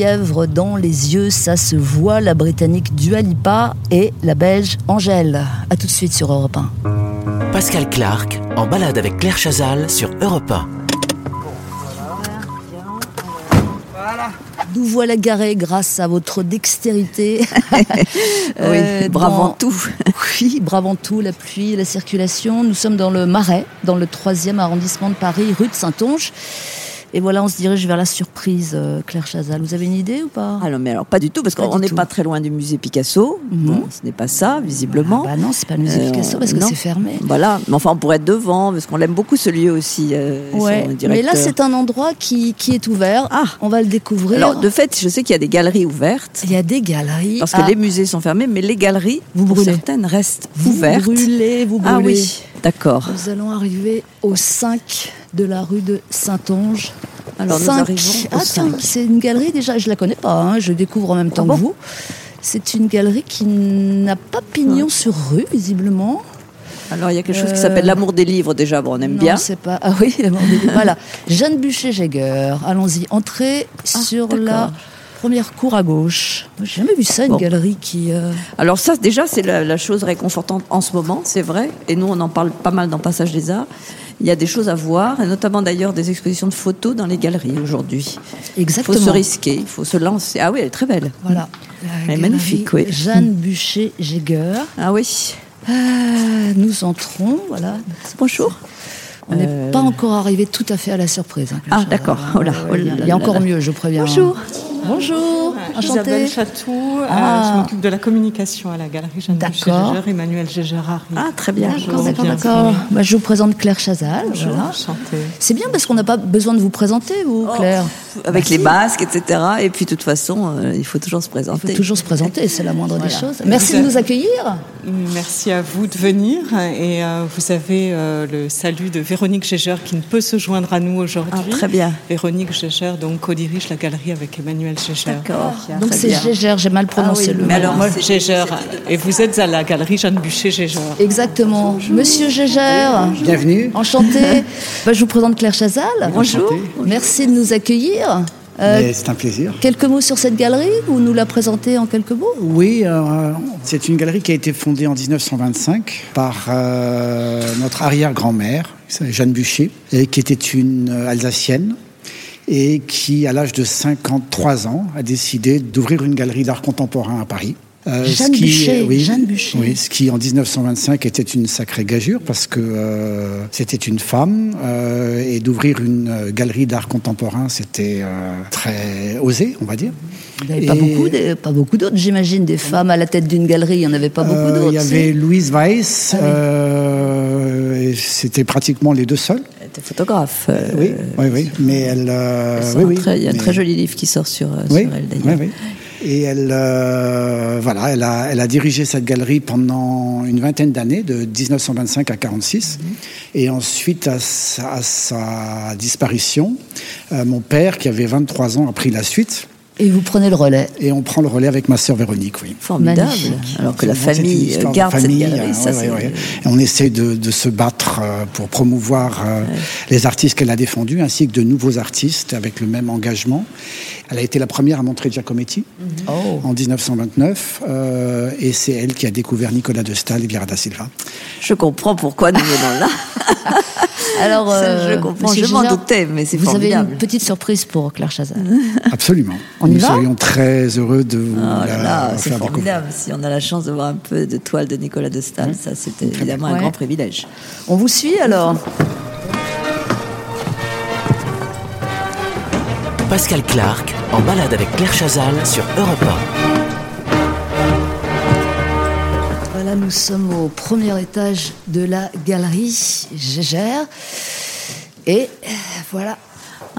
Fièvre dans les yeux, ça se voit. La britannique Dua Lipa et la belge Angèle. A tout de suite sur Europe 1. Pascal Clark en balade avec Claire Chazal sur Europe 1. Nous voilà garés grâce à votre dextérité. Euh, oui, bravant dans- tout. Oui, bravant tout, la pluie, la circulation. Nous sommes dans le Marais, dans le troisième arrondissement de Paris, rue de Saint-Onge. Et voilà, on se dirige vers la surprise, euh, Claire Chazal. Vous avez une idée ou pas? Ah non, mais alors pas du tout, parce qu'on n'est pas très loin du musée Picasso. Mhm. Bon, ce n'est pas ça, visiblement. Bah non, c'est pas le musée Euh, Picasso parce que c'est fermé. Voilà, mais enfin on pourrait être devant, parce qu'on l'aime beaucoup ce lieu aussi. euh, Ouais, mais là c'est un endroit qui, qui est ouvert. Ah. On va le découvrir. Alors de fait, je sais qu'il y a des galeries ouvertes, il y a des galeries. parce que Ah, les musées sont fermés, mais les galeries, Vous pour brûlez. certaines, restent vous ouvertes. brûlez, vous brûlez. Ah oui, d'accord. Nous allons arriver au 5 de la rue de Saint-Onge. Alors nous arrivons Ah, tiens, 5. c'est une galerie déjà, je la connais pas, hein, je découvre en même temps Ah bon que vous. C'est une galerie qui n'a pas pignon sur rue, visiblement. Alors il y a quelque chose qui Euh, s'appelle l'amour des livres déjà, bon on aime non, bien. c'est pas. Ah oui, la mort des- Voilà. Jeanne Bûcher-Jäger. Allons-y. Entrée sur Ah, d'accord. la première cour à gauche. J'ai jamais vu ça, une Bon. galerie qui. euh, Alors ça déjà c'est la, la chose réconfortante en ce moment, c'est vrai, et nous on en parle pas mal dans Passage des Arts. Il y a des choses à voir, et notamment d'ailleurs des expositions de photos dans les galeries aujourd'hui. Il faut Exactement. se risquer, il faut se lancer. Ah oui, elle est très belle. Voilà. La Elle est magnifique, oui. Jeanne Bûcher-Jäger. Ah oui. Ah, nous entrons, voilà. Bonjour. On n'est Euh, pas encore arrivé tout à fait à la surprise. hein, Ah, d'accord. Oh là, oh il y a- là il y a là encore là. mieux, je préviens. Bonjour. Bonjour, enchantée. Isabelle Chatou, euh, Ah. je m'occupe de la communication à la galerie Jeanne D'accord. Boucher-Gégère, Emmanuel Gégère arrive. Ah, très bien. D'accord, d'accord, bien. d'accord. Bah, je vous présente Claire Chazal. voilà. Enchantée. C'est bien parce qu'on n'a pas besoin de vous présenter, vous, Claire. Avec les masques, etc. Et puis, de toute façon, euh, il faut toujours se Il présenter. faut toujours se présenter, c'est la moindre des choses. Merci de nous accueillir. Merci à vous de venir. Et euh, vous avez euh, le salut de Véronique Gégère qui ne peut se joindre à nous aujourd'hui. Ah, très bien. Véronique Gégère, donc, co-dirige la galerie avec Emmanuel D'accord. Donc c'est. Gégère, j'ai mal prononcé Ah oui, le mais nom. alors, Moi. Et vous êtes à la galerie Jeanne Boucher-Gégère. Exactement. Monsieur Gégère. Bienvenue. Enchanté. Bah, je vous présente Claire Chazal. Bonjour. Merci de nous accueillir. Euh, C'est un plaisir. quelques mots sur cette galerie Vous nous la présentez en quelques mots? Oui, euh, c'est une galerie qui a été fondée en 1925 par euh, notre arrière-grand-mère, Jeanne Bûcher, et qui était une Alsacienne et qui, à l'âge de 53 ans, a décidé d'ouvrir une galerie d'art contemporain à Paris. Euh, ce Jeanne Bûcher, Jeanne Bûcher. Oui, ce qui en 1925 était une sacrée gageure parce que euh, c'était une femme euh, et d'ouvrir une galerie d'art contemporain, c'était très osé, on va dire. Il n'y avait pas Et- beaucoup, des- pas beaucoup d'autres, j'imagine, des femmes à la tête d'une galerie. Il n'y en avait pas beaucoup d'autres. Il y avait Louise Weiss, Ah oui. c'était pratiquement les deux seuls. Était photographe. euh, oui, oui, oui. Mais elle. euh, elle oui, sort oui, très- il y a un très joli livre qui sort sur, euh, elle, d'ailleurs. oui, oui. Et elle, euh, voilà, elle a, elle a dirigé cette galerie pendant une vingtaine d'années, de 1925 à 46. Mhm. Et ensuite, à sa, à sa disparition, euh, mon père, qui avait 23 ans, a pris la suite. Et vous prenez le relais. Et on prend le relais avec ma sœur Véronique, oui. Formidable. Alors que la famille garde famille, cette galerie. hein, ça, ouais, ouais, ouais. Et on essaie de, de se battre euh, pour promouvoir euh, les artistes qu'elle a défendus, ainsi que de nouveaux artistes avec le même engagement. Elle a été la première à montrer Giacometti Oh. en 1929, euh, et c'est elle qui a découvert Nicolas de Staël et Vieira da Silva. Je comprends pourquoi nous venons là. Alors, Ça, euh, je comprends. Monsieur Je m'en doutais, mais c'est Vous avez formidable. une petite surprise pour Claire Chazal. Absolument. On y Nous va serions très heureux de vous Oh là là, c'est faire découvrir. formidable. Si on a la chance de voir un peu de toile de Nicolas de Staël, ça c'est évidemment un grand privilège. On vous suit alors Pascal Clark en balade avec Claire Chazal sur Europe nous sommes au premier étage de la galerie Gégère. Et voilà.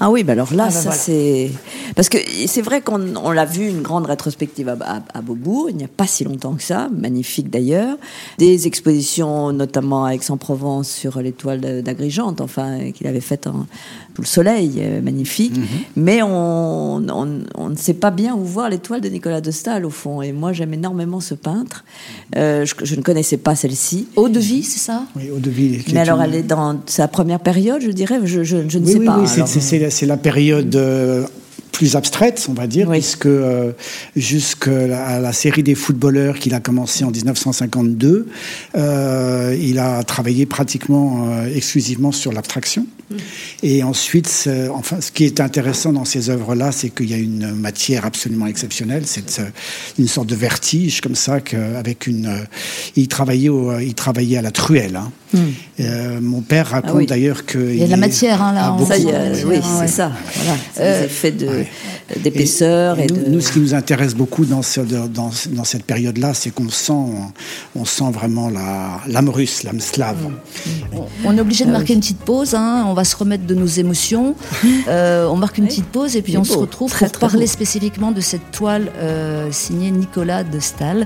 Ah oui, bah alors là, Ah bah ça voilà. c'est parce que c'est vrai qu'on on l'a vu une grande rétrospective à, à- à Beaubourg il n'y a pas si longtemps que ça, magnifique d'ailleurs, des expositions notamment à Aix-en-Provence sur l'étoile d'Agrigente, enfin qu'il avait faite en sous le soleil, euh, magnifique. Mhm. Mais on, on, on ne sait pas bien où voir l'étoile de Nicolas de Staël au fond. Et moi j'aime énormément ce peintre. Euh, je, je ne connaissais pas celle-ci. Eau de vie, c'est ça? Oui, Eau-de-Vie, qui Mais est alors, une- elle est dans sa première période, je dirais? Je, je, je ne oui, sais oui, pas. oui, c'est- alors. c'est- c'est la- c'est la période euh, plus abstraite, on va dire, Oui. puisque euh, jusqu'à la, série des footballeurs qu'il a commencé en 1952, euh, il a travaillé pratiquement euh, exclusivement sur l'abstraction. Et ensuite, enfin, ce qui est intéressant dans ces œuvres-là, c'est qu'il y a une matière absolument exceptionnelle. C'est euh, une sorte de vertige comme ça, que, avec une. euh, il travaillait, au- il travaillait à la truelle. hein. Euh, mon père raconte Ah oui. d'ailleurs que Il y a de la matière, hein, là. Ça Ouais, oui, c'est ça. Voilà, Euh, effets de- ouais. d'épaisseur et, nous, de. nous, ce qui nous intéresse beaucoup dans, ce- de- dans, dans cette période-là, c'est qu'on sent, on sent vraiment la- l'âme russe, l'âme slave. On est obligé de marquer une petite pause, hein, on va se remettre de nos émotions. Euh, on marque une petite pause et puis on se retrouve très, pour très parler beau. spécifiquement de cette toile euh, signée Nicolas de Stahl.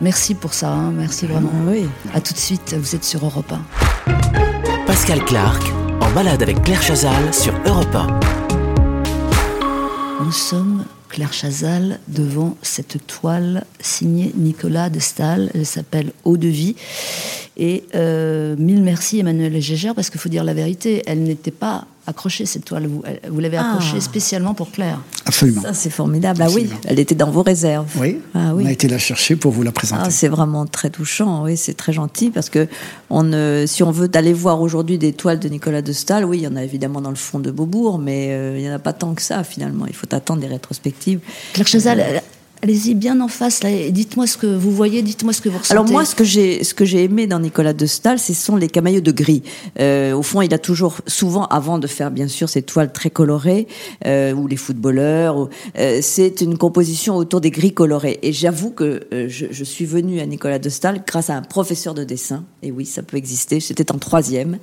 Merci pour ça, hein, merci vraiment. Ah oui. À tout de suite, vous êtes sur Europe 1. Pascal Clark en balade avec Claire Chazal sur Europe 1. Nous sommes, Claire Chazal, devant cette toile signée Nicolas de Stahl. Elle s'appelle Eau de vie. Et euh, mille merci Emmanuel Gégère, parce qu'il faut dire la vérité, elle n'était pas accrochée cette toile. Vous, l'avez Ah. accrochée spécialement pour Claire. Absolument. Ça, c'est formidable. Ah oui, elle était dans vos réserves. Oui, Ah oui. on a été la chercher pour vous la présenter. Ah, c'est vraiment très touchant, oui, c'est très gentil parce que on, si on veut aller voir aujourd'hui des toiles de Nicolas de Stahl, oui, il y en a évidemment dans le fond de Beaubourg, mais euh, il n'y en a pas tant que ça finalement. Il faut attendre des rétrospectives. Claire Chazal, elle, Allez-y, bien en face, dites-moi ce que vous voyez, dites-moi ce que vous ressentez. Alors moi, ce que j'ai, ce que j'ai aimé dans Nicolas de Stahl, ce sont les camaillots de gris. Euh, au fond, il a toujours, souvent, avant de faire bien sûr ces toiles très colorées euh, ou les footballeurs, ou- euh, c'est une composition autour des gris colorés. Et j'avoue que euh, je, je suis venue à Nicolas de Stahl grâce à un professeur de dessin. Et oui, ça peut exister. C'était en troisième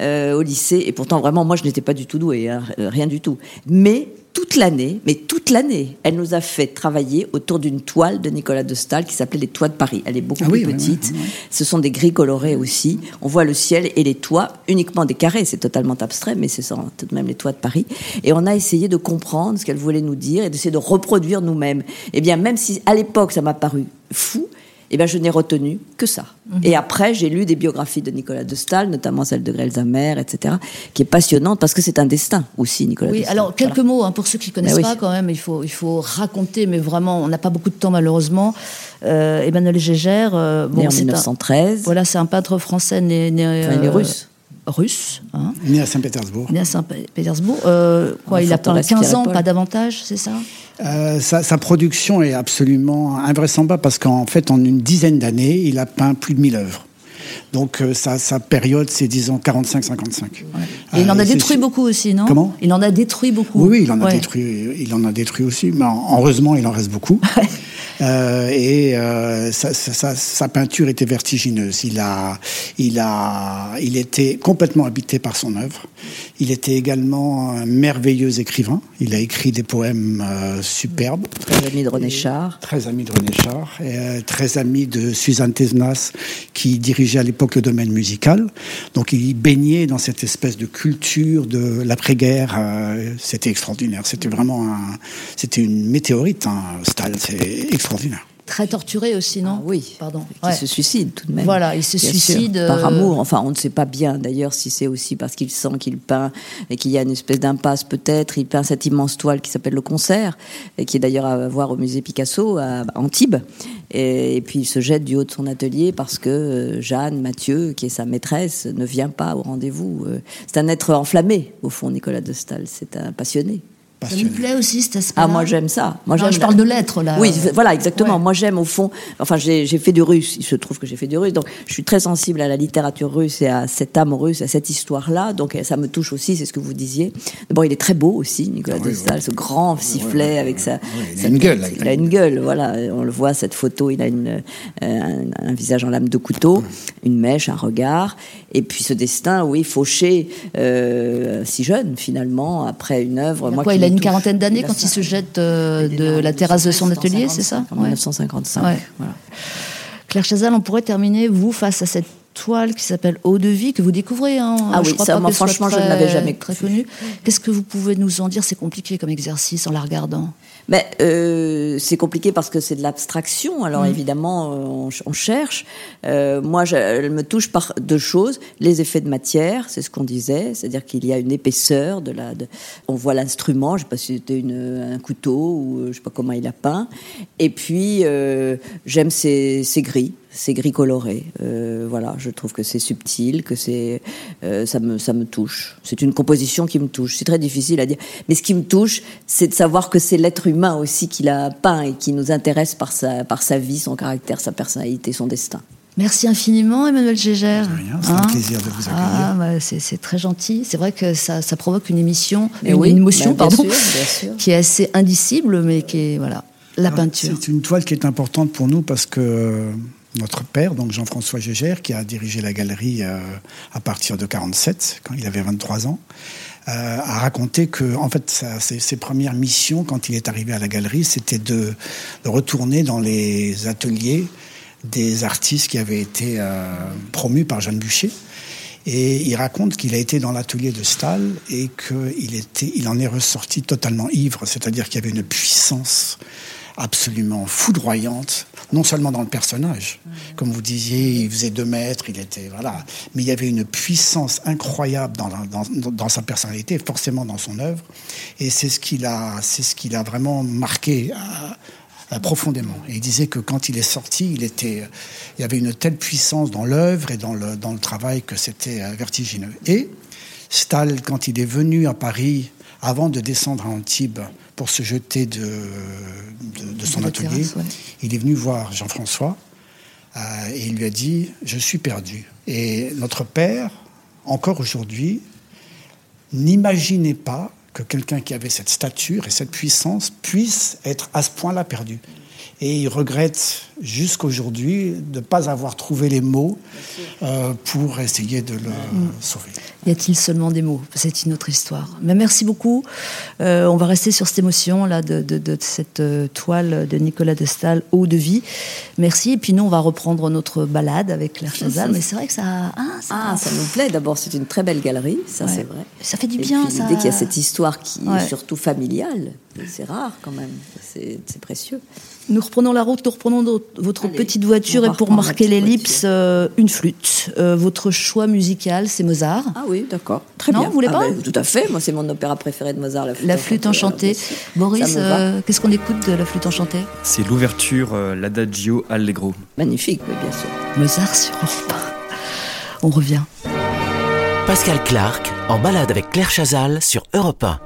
euh, au lycée, et pourtant vraiment, moi, je n'étais pas du tout douée, hein, rien du tout. Mais toute l'année, mais toute l'année, elle nous a fait travailler autour d'une toile de Nicolas de Stahl qui s'appelait les Toits de Paris. Elle est beaucoup Ah plus oui, petite. oui, oui. Ce sont des gris colorés aussi. On voit le ciel et les toits, uniquement des carrés. C'est totalement abstrait, mais ce sont tout de même les toits de Paris. Et on a essayé de comprendre ce qu'elle voulait nous dire et d'essayer de reproduire nous-mêmes. Eh bien, même si à l'époque ça m'a paru fou, eh bien, je n'ai retenu que ça. Mhm. Et après, j'ai lu des biographies de Nicolas de Stahl, notamment celle de Grelzamer, etc., qui est passionnante parce que c'est un destin aussi, Nicolas Oui, de Stahl. alors quelques Voilà. mots hein, pour ceux qui connaissent Mais oui. pas quand même. Il faut, il faut raconter, mais vraiment, on n'a pas beaucoup de temps malheureusement. Euh, Emmanuel Gégère, euh, Né en c'est un, 1913. voilà, c'est un peintre français né, né, Enfin, est euh, russe. Russe, hein, Né à Saint-Pétersbourg. né à Saint-Pétersbourg. Euh, quoi, il a peint forteresse 15 ans, pas davantage, c'est ça? Euh, sa, sa production est absolument invraisemblable parce qu'en fait, en une dizaine d'années, il a peint plus de 1000 œuvres. Donc euh, sa, sa période, c'est disons 45-55. Et il en a détruit beaucoup aussi, non? Comment? Il en a détruit beaucoup. Oui, oui, il en a Ouais. détruit, il en a détruit aussi, mais en- heureusement, il en reste beaucoup. Euh, et euh, sa, sa- sa- sa peinture était vertigineuse. Il a, il a, il était complètement habité par son œuvre. Il était également un merveilleux écrivain. Il a écrit des poèmes euh, superbes. Très ami de René Char. Très ami de René Char, et, très ami de Suzanne Tesnas, qui dirigeait à l'époque le domaine musical. Donc il baignait dans cette espèce de culture de l'après-guerre. c'était extraordinaire. C'était vraiment un, c'était une météorite, hein, Stahl. C'est extraordinaire. Très torturé aussi, non Ah oui. Pardon. Qui Ouais. se suicide tout de même. Voilà, il se Bien suicide, sûr, par euh, amour. Enfin, on ne sait pas bien d'ailleurs si c'est aussi parce qu'il sent qu'il peint et qu'il y a une espèce d'impasse peut-être. Il peint cette immense toile qui s'appelle Le Concert et qui est d'ailleurs à voir au musée Picasso à Antibes. Et, et puis il se jette du haut de son atelier parce que euh, Jeanne Mathieu, qui est sa maîtresse, ne vient pas au rendez-vous. Euh, C'est un être enflammé au fond, Nicolas de Stahl. C'est un passionné. Ça Passionné. plaît aussi cet aspect Ah, moi j'aime ça. Moi, Non, je parle de l'être là. Oui, voilà, exactement. Ouais. Moi, j'aime au fond. Enfin, j'ai j'ai fait du russe. Il se trouve que j'ai fait du russe, donc je suis très sensible à la littérature russe et à cette âme russe, à cette histoire-là. Donc, ça me touche aussi. C'est ce que vous disiez. Bon, il est très beau aussi, Nicolas Ah oui, de Stahl, ce grand sifflet avec sa. il a sa une tête. gueule, Il a une gueule. Voilà, on le voit cette photo. Il a une, euh, un, un visage en lame de couteau, une mèche, un regard, et puis ce destin, oui, fauché, euh, si jeune finalement, après une œuvre. Il a moi quoi, qui il a me une quarantaine d'années quand il se jette euh, de la terrasse de son atelier, c'est ça 1955, En Ouais. 1955. Ouais. Voilà. Claire Chazal, on pourrait terminer, vous, face à cette toile qui s'appelle Eau de vie, que vous découvrez. Hein. Ah je oui, crois ça, pas moi, qu'elle soit franchement, je ne l'avais jamais très connue. Qu'est-ce que vous pouvez nous en dire? C'est compliqué comme exercice en la regardant. Mais euh, c'est compliqué parce que c'est de l'abstraction. Mm. Alors évidemment, euh, on, ch- on cherche. Euh, moi, je- elle me touche par deux choses les effets de matière, c'est ce qu'on disait, c'est-à-dire qu'il y a une épaisseur de la. de- on voit l'instrument. Je sais pas si c'était une- un couteau ou euh, je sais pas comment il a peint. Et puis euh, j'aime ces, ces gris. Ces gris colorés, Euh, voilà, je trouve que c'est subtil, que c'est, euh, ça me, ça me touche. C'est une composition qui me touche. C'est très difficile à dire, mais ce qui me touche, c'est de savoir que c'est l'être humain aussi qui l'a peint et qui nous intéresse par sa, par sa vie, son caractère, sa personnalité, son destin. Merci infiniment, Emmanuel Gégère. C'est un plaisir de vous accueillir. Ah, bah, c'est c'est très gentil. C'est vrai que ça, ça provoque une émission, Mais une, oui, une émotion, bah, bien pardon, sûr, bien sûr. qui est assez indicible, mais qui est voilà la Alors, peinture. C'est une toile qui est importante pour nous parce que euh, notre père, donc Jean-François Gégère, qui a dirigé la galerie euh, à partir de 47, quand il avait 23 ans, euh, a raconté que, en fait, sa- ses, premières missions, quand il est arrivé à la galerie, c'était de, retourner dans les ateliers des artistes qui avaient été euh, promus par Jeanne Bûcher. Et il raconte qu'il a été dans l'atelier de Stahl et qu'il il en est ressorti totalement ivre, c'est-à-dire qu'il y avait une puissance absolument foudroyante, non seulement dans le personnage, comme vous disiez, il faisait deux mètres, il était voilà, mais il y avait une puissance incroyable dans, sa personnalité, forcément dans son œuvre, et c'est ce qu'il a, c'est ce qu'il a vraiment marqué. à- euh, profondément. Et il disait que quand il est sorti, il était, il y avait une telle puissance dans l'œuvre et dans le, dans le travail que c'était euh, vertigineux. Et Stahl, quand il est venu à Paris, avant de descendre à Antibes pour se jeter de, de, de son De atelier. terrasse, ouais. Il est venu voir Jean-François euh, et il lui a dit Je suis perdu. Et notre père, encore aujourd'hui, n'imaginait pas que quelqu'un qui avait cette stature et cette puissance puisse être à ce point-là perdu. Et il regrette jusqu'aujourd'hui de ne pas avoir trouvé les mots euh, pour essayer de le sauver. Y a-t-il seulement des mots? C'est une autre histoire. Mais merci beaucoup. Euh, on va rester sur cette émotion là de, de- de cette euh, toile de Nicolas de Staël, Eau de vie. Merci. Et puis nous, on va reprendre notre balade avec Claire Chazal. Mais c'est vrai que ça, ah, ça, Ah, ça nous plaît. D'abord, c'est une très belle galerie, ça Ouais. c'est vrai. Ça fait du bien, puis, ça. L'idée qu'il y a cette histoire qui Ouais. est surtout familiale, c'est rare quand même. C'est c'est précieux. Nous reprenons la route, nous reprenons votre Allez, petite voiture et pour marquer l'ellipse, euh, une flûte. Euh, votre choix musical, c'est Mozart. Ah oui, d'accord. Très Non, bien. vous voulez Ah pas ben, Tout à fait. Moi, c'est mon opéra préféré de Mozart, la flûte, La flûte enchantée. Boris, euh, qu'est-ce qu'on écoute de la flûte enchantée? C'est l'ouverture, euh, l'Adagio Allegro. Magnifique, oui, bien sûr. Mozart sur Europe 1. On revient. Pascal Clark en balade avec Claire Chazal sur Europe 1.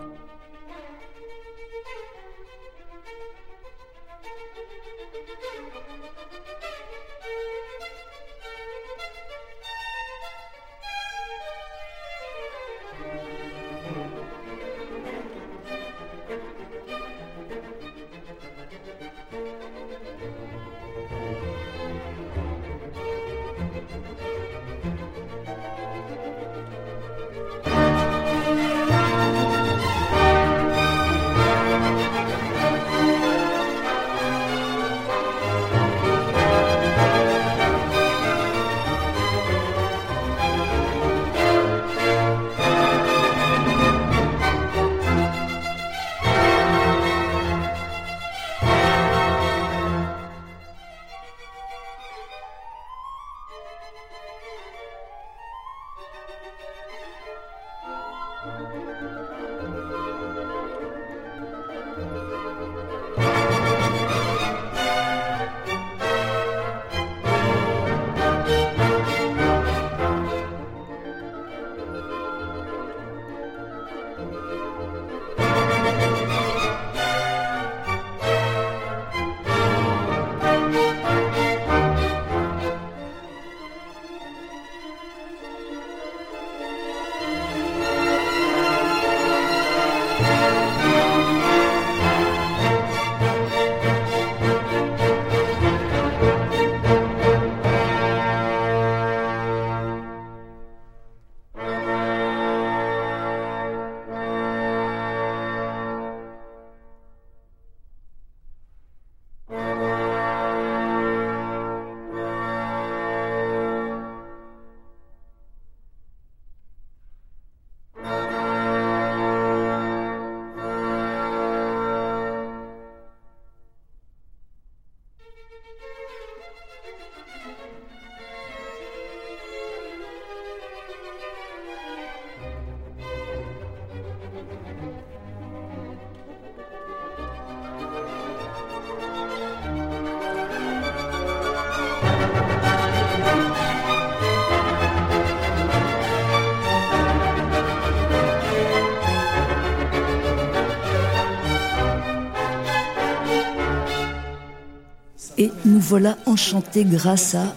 Et nous voilà enchantés grâce à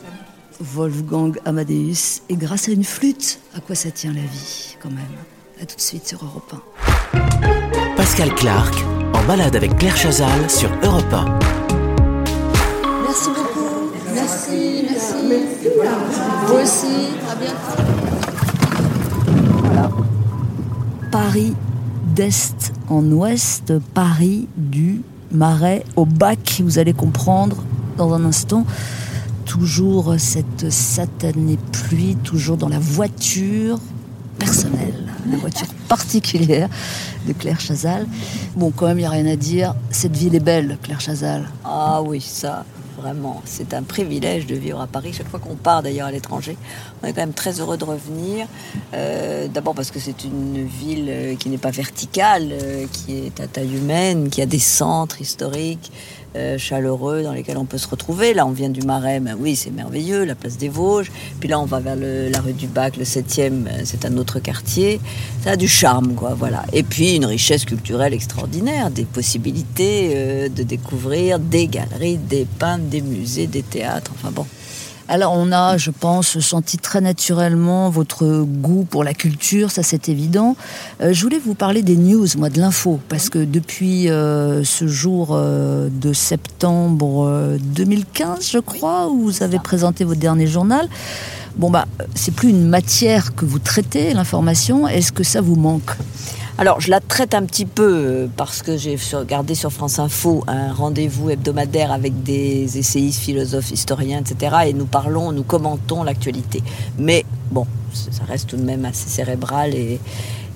Wolfgang Amadeus et grâce à une flûte. À quoi ça tient la vie, quand même? À tout de suite sur Europe 1. Pascal Clark en balade avec Claire Chazal sur Europe 1. Merci beaucoup. Merci, merci. Vous aussi. À bientôt. Voilà. Paris d'est en ouest, Paris du Marais au bac. Vous allez comprendre dans un instant. Toujours cette satanée pluie, toujours dans la voiture personnelle, la voiture particulière de Claire Chazal. Bon, quand même, il n'y a rien à dire. Cette ville est belle, Claire Chazal. Ah oui, ça, vraiment, c'est un privilège de vivre à Paris. Chaque fois qu'on part d'ailleurs à l'étranger, on est quand même très heureux de revenir. Euh, D'abord parce que c'est une ville euh, qui n'est pas verticale, euh, qui est à taille humaine, qui a des centres historiques, euh, chaleureux dans lesquels on peut se retrouver. Là, on vient du Marais, ben oui, c'est merveilleux, la place des Vosges. Puis là, on va vers la rue du Bac, le 7e, euh, c'est un autre quartier. Ça a du charme, quoi, voilà. Et puis, une richesse culturelle extraordinaire, des possibilités euh, de découvrir des galeries, des peintres, des musées, des théâtres, enfin bon. Alors on a, je pense, senti très naturellement votre goût pour la culture, ça c'est évident. Euh, je voulais vous parler des news, moi, de l'info, parce que depuis euh, ce jour euh, de septembre euh, 2015, je crois, où vous avez présenté votre dernier journal, bon bah c'est plus une matière que vous traitez, l'information. Est-ce que ça vous manque? Alors, je la traite un petit peu euh, parce que j'ai regardé sur France Info un rendez-vous hebdomadaire avec des essayistes, philosophes, historiens, etc. Et nous parlons, nous commentons l'actualité. Mais bon, ça reste tout de même assez cérébral et,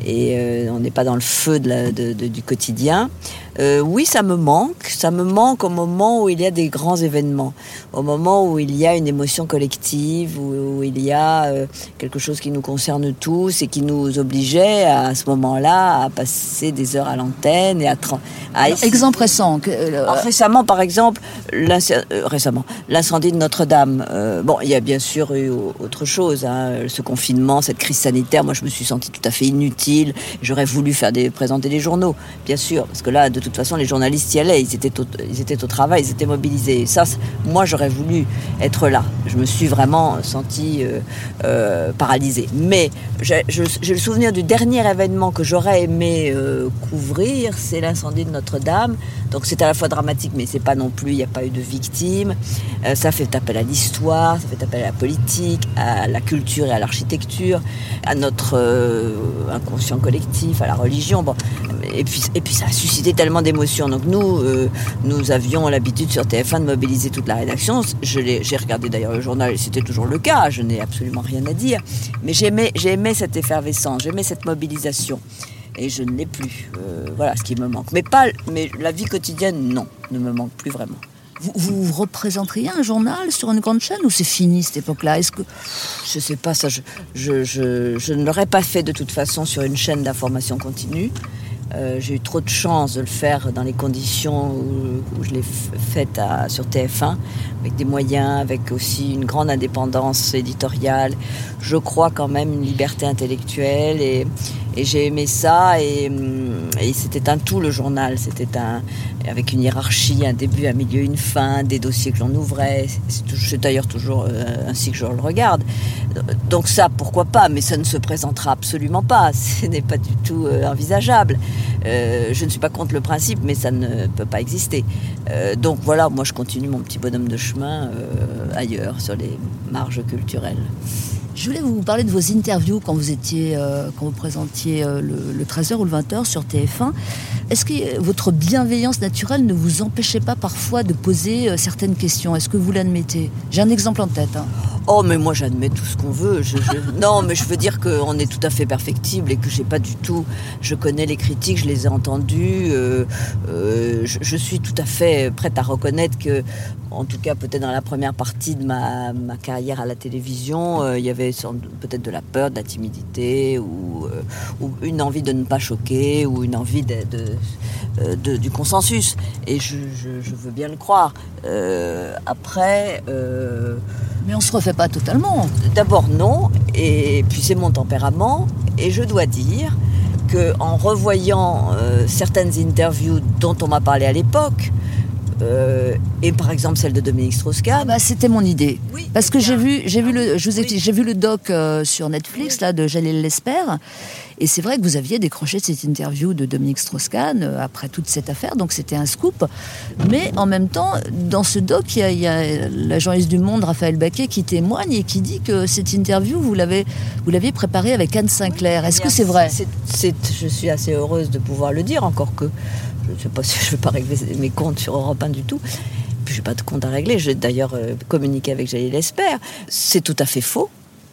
euh, on n'est pas dans le feu du quotidien. Euh, oui, ça me manque. Ça me manque au moment où il y a des grands événements, au moment où il y a une émotion collective, où, où il y a euh, quelque chose qui nous concerne tous et qui nous obligeait à, à ce moment-là à passer des heures à l'antenne et à, à Exemple récent. que- euh, alors, récemment, par exemple, récemment, l'incendie de Notre-Dame. Bon, il y a bien sûr eu au- autre chose, hein, ce confinement, cette crise sanitaire. Moi, je me suis sentie tout à fait inutile. J'aurais voulu faire des, présenter des journaux, bien sûr, parce que là, de toute façon, les journalistes y allaient, ils étaient au, ils étaient au travail, ils étaient mobilisés. Ça, moi, j'aurais voulu être là. Je me suis vraiment sentie euh, euh, paralysée. Mais j'ai le souvenir du dernier événement que j'aurais aimé euh, couvrir, c'est l'incendie de Notre-Dame. Donc c'est à la fois dramatique, mais c'est pas non plus, il n'y a pas eu de victimes. Ça fait appel à l'histoire, ça fait appel à la politique, à la culture et à l'architecture, à notre inconscient collectif, à la religion. Bon. Et, puis, et puis ça a suscité tellement d'émotions. Donc nous, euh, nous avions l'habitude sur TF1 de mobiliser toute la rédaction. J'ai regardé d'ailleurs le journal et c'était toujours le cas. Je n'ai absolument rien à dire. Mais j'aimais j'aimais cette effervescence, j'aimais cette mobilisation et je ne l'ai plus. Euh, voilà ce qui me manque. Mais pas, mais la vie quotidienne, non, ne me manque plus vraiment. vous, vous représenteriez un journal sur une grande chaîne ou c'est fini cette époque-là? Est-ce que Je sais pas ça. Je, je, je, je ne l'aurais pas fait de toute façon sur une chaîne d'information continue. Euh, j'ai eu trop de chance de le faire dans les conditions où, où je l'ai f- fait à- sur TF1, avec des moyens, avec aussi une grande indépendance éditoriale. Je crois quand même une liberté intellectuelle et, j'ai aimé ça et, c'était un tout le journal. C'était un avec une hiérarchie, un début, un milieu, une fin, des dossiers que l'on ouvrait. C'est d'ailleurs toujours euh, ainsi que je le regarde. Donc ça, pourquoi pas, mais ça ne se présentera absolument pas. Ce n'est pas du tout euh, envisageable. Euh, je ne suis pas contre le principe, mais ça ne peut pas exister. Donc voilà, moi je continue mon petit bonhomme de chemin ailleurs, sur les marges culturelles. Je voulais vous parler de vos interviews quand vous étiez, euh, quand vous présentiez euh, le, le 13h ou le 20h sur TF1. Est-ce que euh, votre bienveillance naturelle ne vous empêchait pas parfois de poser euh, certaines questions? Est-ce que vous l'admettez? J'ai un exemple en tête. hein. Oh, mais moi j'admets tout ce qu'on veut. Je, je- Non, mais je veux dire qu'on est tout à fait perfectible et que j'ai pas du tout. Je connais les critiques, je les ai entendues. euh, euh, je, je suis tout à fait prête à reconnaître que, en tout cas, peut-être dans la première partie de ma, ma carrière à la télévision, euh, il y avait peut-être de la peur, de la timidité ou, ou une envie de ne pas choquer ou une envie de, de- de- du consensus. Et je, veux bien le croire. Après. Mais on se refait pas totalement. D'abord non, et puis c'est mon tempérament, et je dois dire que en revoyant euh, certaines interviews dont on m'a parlé à l'époque, euh, et par exemple celle de Dominique Ah Strauss-Kahn, bah, c'était mon idée. Oui, Parce que j'ai bien, vu, j'ai vu le, oui, je vous oui. explique, j'ai vu le doc euh, sur Netflix là de Jalil Lesper, et c'est vrai que vous aviez décroché cette interview de Dominique Strauss-Kahn euh, après toute cette affaire, donc c'était un scoop. Mais en même temps, dans ce doc, il y a, il y a la journaliste du Monde, Raphaël Baquet, qui témoigne et qui dit que cette interview, vous l'avez, vous l'aviez préparée avec Anne Sinclair. Est-ce que c'est vrai? Je suis assez heureuse de pouvoir le dire, encore que je ne sais pas si je ne vais pas régler mes comptes sur Europe 1 du tout. Je n'ai pas de compte à régler. J'ai d'ailleurs euh, communiqué avec Jalil Esper. C'est tout à fait faux.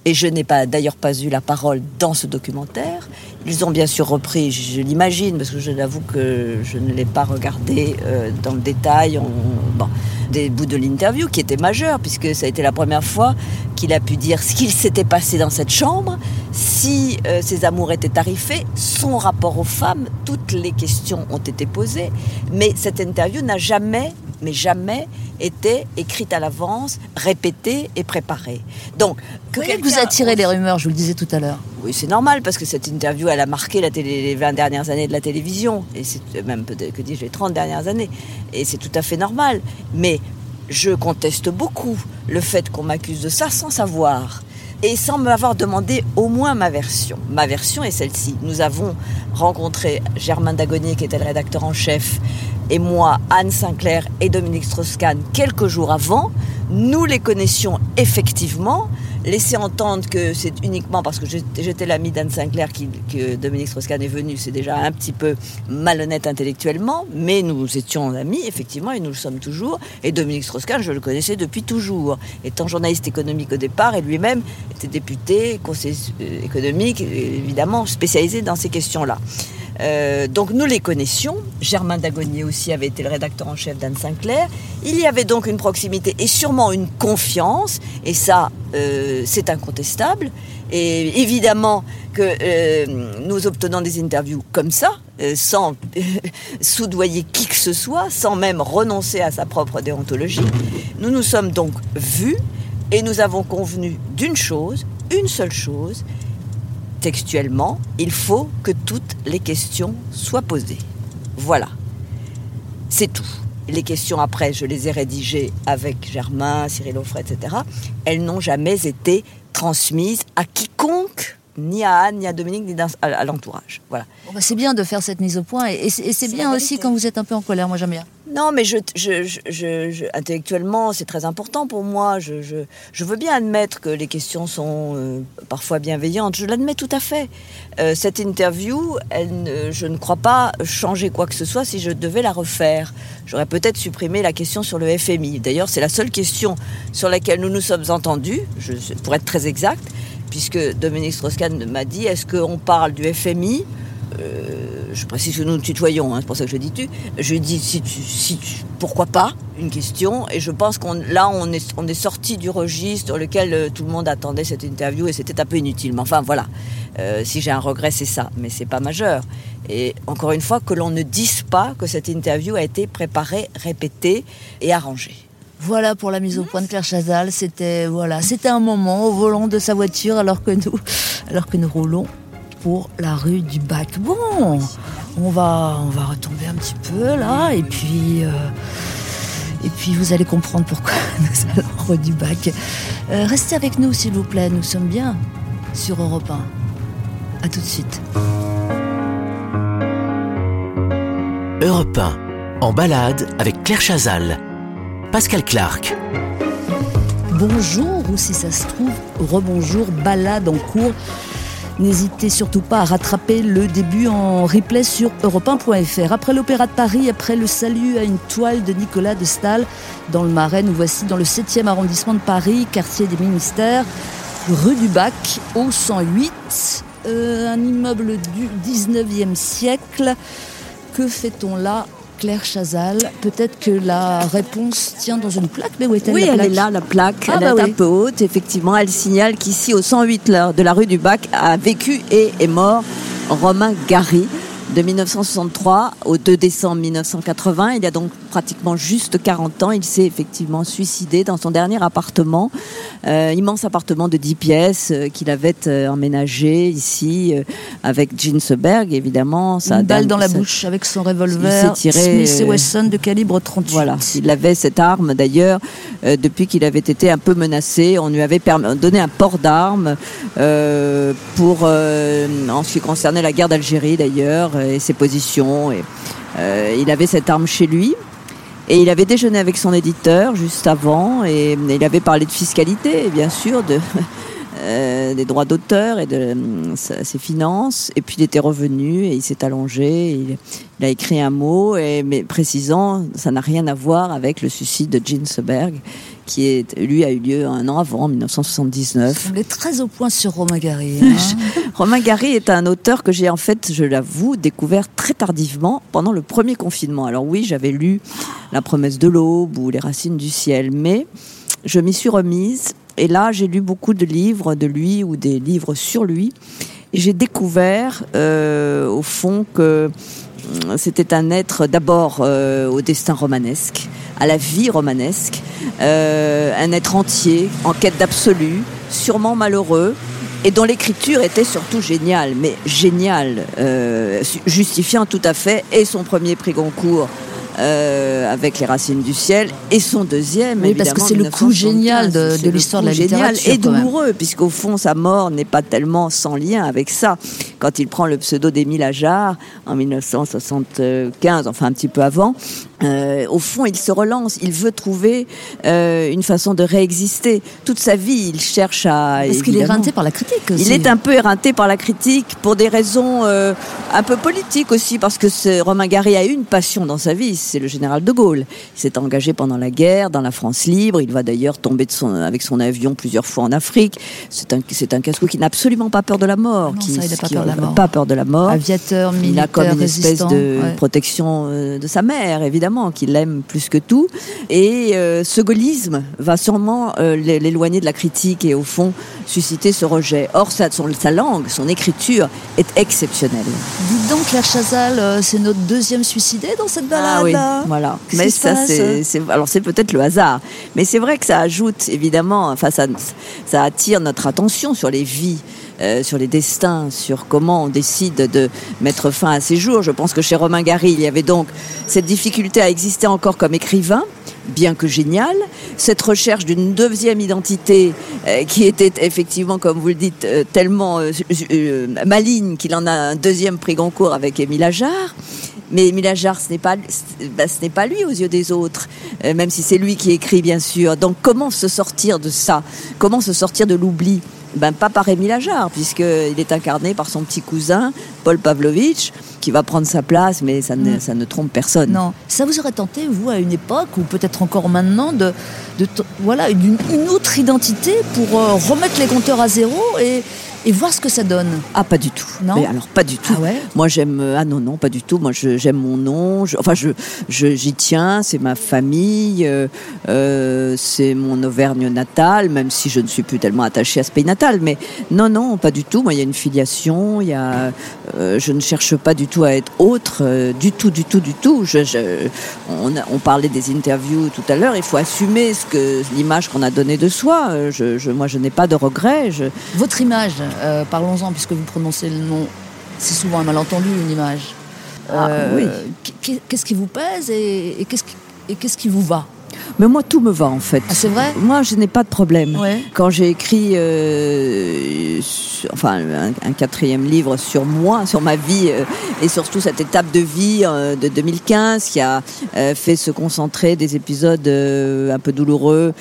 Et je n'ai pas d'ailleurs pas eu la parole dans ce documentaire. Ils ont bien sûr repris, je, l'imagine, parce que je l'avoue que je ne l'ai pas regardé euh, dans le détail, on- bon, des bouts de l'interview qui étaient majeurs, puisque ça a été la première fois qu'il a pu dire ce qu'il s'était passé dans cette chambre, si euh, ses amours étaient tarifés, son rapport aux femmes, toutes les questions ont été posées, mais cette interview n'a jamais mais jamais été écrite à l'avance, répétée et préparée. Donc, que quelqu'un... vous attirez les rumeurs, je vous le disais tout à l'heure. Oui, c'est normal parce que cette interview, elle a marqué la télé, les 20 dernières années de la télévision, et c'est même peut-être que dis-je les 30 dernières années, et c'est tout à fait normal. Mais je conteste beaucoup le fait qu'on m'accuse de ça sans savoir et sans m'avoir demandé au moins ma version. Ma version est celle-ci. Nous avons rencontré Germain Dagonier, qui était le rédacteur en chef, et moi, Anne Sinclair et Dominique Strauss-Kahn, quelques jours avant. Nous les connaissions effectivement laisser entendre que c'est uniquement parce que j'étais l'ami d'Anne Sinclair que Dominique Strauss-Kahn est venu, c'est déjà un petit peu malhonnête intellectuellement, mais nous étions amis, effectivement, et nous le sommes toujours. Et Dominique Strauss-Kahn, je le connaissais depuis toujours, étant journaliste économique au départ, et lui-même était député, conseiller euh, économique, évidemment spécialisé dans ces questions-là. Euh, donc nous les connaissions. Germain Dagonier aussi avait été le rédacteur en chef d'Anne Sinclair. Il y avait donc une proximité et sûrement une confiance, et ça, euh, c'est incontestable. Et évidemment que euh, nous obtenons des interviews comme ça, sans soudoyer qui que ce soit, sans même renoncer à sa propre déontologie. Nous nous sommes donc vus et nous avons convenu d'une chose, une seule chose, textuellement, il faut que toutes les questions soient posées. Voilà. C'est tout. Les questions après, je les ai rédigées avec Germain, Cyril Offray, etc. Elles n'ont jamais été transmises à quiconque ni à Anne, ni à Dominique, ni à, l'entourage. Voilà. Bah, c'est bien de faire cette mise au point, et, c'est bien aussi quand vous êtes un peu en colère, moi j'aime bien. Non, mais je, je, intellectuellement, c'est très important pour moi. Je, veux bien admettre que les questions sont euh, parfois bienveillantes. Je l'admets tout à fait. Euh, cette interview, elle, je ne crois pas changer quoi que ce soit si je devais la refaire. J'aurais peut-être supprimé la question sur le FMI. D'ailleurs, c'est la seule question sur laquelle nous nous sommes entendus, pour être très exact puisque Dominique Strauss-Kahn m'a dit est-ce qu'on parle du FMI euh, je précise que nous nous tutoyons, hein, c'est pour ça que je dis tu. Je dis si tu, pourquoi pas? Une question. Et je pense qu'on là on est on est sorti du registre sur lequel euh, tout le monde attendait cette interview et c'était un peu inutile. Mais enfin voilà, euh, si j'ai un regret c'est ça, mais c'est pas majeur. Et encore une fois que l'on ne dise pas que cette interview a été préparée, répétée et arrangée. Voilà pour la mise au point de Claire Chazal. C'était voilà, c'était un moment au volant de sa voiture alors que nous, alors que nous roulons pour la rue du Bac. Bon, on va, retomber un petit peu là et puis. Euh, vous allez comprendre pourquoi nous allons rue du Bac. Euh, restez avec nous s'il vous plaît, nous sommes bien sur Europe 1. A tout de suite. Europe 1, en balade avec Claire Chazal. Pascal Clark. Bonjour, ou si ça se trouve, rebonjour, balade en cours. N'hésitez surtout pas à rattraper le début en replay sur europe1.fr. Après l'Opéra de Paris, après le salut à une toile de Nicolas de Stahl dans le Marais, nous voici dans le 7e arrondissement de Paris, quartier des ministères, rue du Bac, au 108, euh, un immeuble du 19e siècle. Que fait-on là Claire Chazal. Peut-être que la réponse tient dans une plaque, mais où est-elle Oui, elle est là, la plaque. Ah, elle est bah un peu haute, effectivement. Elle signale qu'ici, au 108 de la rue du Bac, a vécu et est mort Romain Gary de 1963 au 2 décembre 1980. Il y a donc pratiquement juste 40 ans. Il s'est effectivement suicidé dans son dernier appartement, euh, immense appartement de 10 pièces euh, qu'il avait euh, emménagé ici avec Ginsberg, évidemment. Une balle dans la bouche avec son revolver tiré, Smith Wesson de calibre 38. Voilà, il avait cette arme d'ailleurs depuis qu'il avait été un peu menacé. On lui avait donné un port d'armes pour, en ce qui concernait la guerre d'Algérie d'ailleurs et ses positions. Et, il avait cette arme chez lui. Et il avait déjeuné avec son éditeur juste avant et il avait parlé de fiscalité, bien sûr, de, euh, des droits d'auteur et de euh, ses finances. Et puis il était revenu et il s'est allongé. Il, il, a écrit un mot, et, mais précisant, ça n'a rien à voir avec le suicide de Ginsberg qui est, lui a eu lieu un an avant, en 1979. On est très au point sur Romain Gary. Hein. Romain Gary est un auteur que j'ai en fait, je l'avoue, découvert très tardivement pendant le premier confinement. Alors oui, j'avais lu La promesse de l'aube ou Les racines du ciel, mais je m'y suis remise et là j'ai lu beaucoup de livres de lui ou des livres sur lui. J'ai découvert euh, au fond que c'était un être d'abord euh, au destin romanesque, à la vie romanesque, euh, un être entier, en quête d'absolu, sûrement malheureux, et dont l'écriture était surtout géniale, mais géniale, euh, justifiant tout à fait et son premier prix Goncourt euh, avec Les Racines du ciel et son deuxième. Oui, parce que c'est le coup génial de- 1975. de C'est le l'histoire de la génial littérature, Et quand même. douloureux, puisqu'au fond, sa mort n'est pas tellement sans lien avec ça. Quand il prend le pseudo d'Émile Ajar en 1975, enfin un petit peu avant, euh, au fond, il se relance. Il veut trouver euh, une façon de réexister. Toute sa vie, il cherche à. Est-ce qu'il est éreinté par la critique aussi il est un peu éreinté par la critique pour des raisons euh, un peu politiques aussi, parce que Romain Gary a une passion dans sa vie, c'est le général de Gaulle. Il s'est engagé pendant la guerre, dans la France libre. Il va d'ailleurs tomber de son, avec son avion plusieurs fois en Afrique. C'est un, c'est un casse-cou qui n'a absolument pas peur de la mort. Non, qui, ça, il a pas peur de la mort. pas peur de la mort. Aviateur, militaire, Il a comme une espèce de ouais. protection euh, de sa mère, évidemment, qu'il aime plus que tout. Et euh, ce gaullisme va sûrement euh, l'é- l'éloigner de la critique et au fond susciter ce rejet. Or, sa, son- sa langue, son écriture est exceptionnelle. Dites donc, Claire Chazal, c'est notre deuxième suicidé dans cette balade Ah oui, là voilà. Mais ça, c'est, alors c'est peut-être le hasard, mais c'est vrai que ça ajoute évidemment, enfin ça, ça attire notre attention sur les vies. euh, sur les destins, sur comment on décide de mettre fin à ces jours. Je pense que chez Romain Gary, il y avait donc cette difficulté à exister encore comme écrivain, bien que génial, cette recherche d'une deuxième identité euh, qui était effectivement, comme vous le dites, euh, tellement euh, maligne qu'il en a un deuxième prix Goncourt avec Émile Ajar. Mais Ajar, ce n'est pas, bah, ce n'est pas lui aux yeux des autres, euh, même si c'est lui qui écrit, bien sûr. Donc, comment se sortir de ça? Comment se sortir de l'oubli? Ben, pas par Émile Ajar, puisqu'il est incarné par son petit cousin, Paul Pavlovitch, qui va prendre sa place, mais ça ne, ça ne trompe personne. Non, ça vous aurait tenté, vous, à une époque, ou peut-être encore maintenant, de, de voilà, d'une une autre identité pour euh, remettre les compteurs à zéro et, et voir ce que ça donne Ah, pas du tout. Non Mais alors, pas du tout. Ah ouais Moi, j'aime. euh, Ah non, non, pas du tout. Moi, j'aime mon nom. je- enfin, je, je- j'y tiens. C'est ma famille. euh, euh, c'est mon Auvergne natale, même si je ne suis plus tellement attachée à ce pays natal. Mais non, non, pas du tout. Moi, il y a une filiation. Il y a. euh, je ne cherche pas du tout à être autre. du tout, du tout, du tout. Je, je- on, on parlait des interviews tout à l'heure. Il faut assumer ce que l'image qu'on a donnée de soi. Je, moi, je n'ai pas de regrets. Votre image, euh, parlons-en, puisque vous prononcez le nom, c'est souvent un malentendu, une image. Ah, oui. qu- Qu'est-ce qui vous pèse et, et qu'est-ce qui, et qu'est-ce qui vous va? Mais moi, tout me va en fait. Ah, c'est vrai Moi, je n'ai pas de problème. Ouais. Quand j'ai écrit, euh, sur- enfin, un, un quatrième livre sur moi, sur ma vie euh, et surtout cette étape de vie euh, de 2015 qui a euh, fait se concentrer des épisodes euh, un peu douloureux,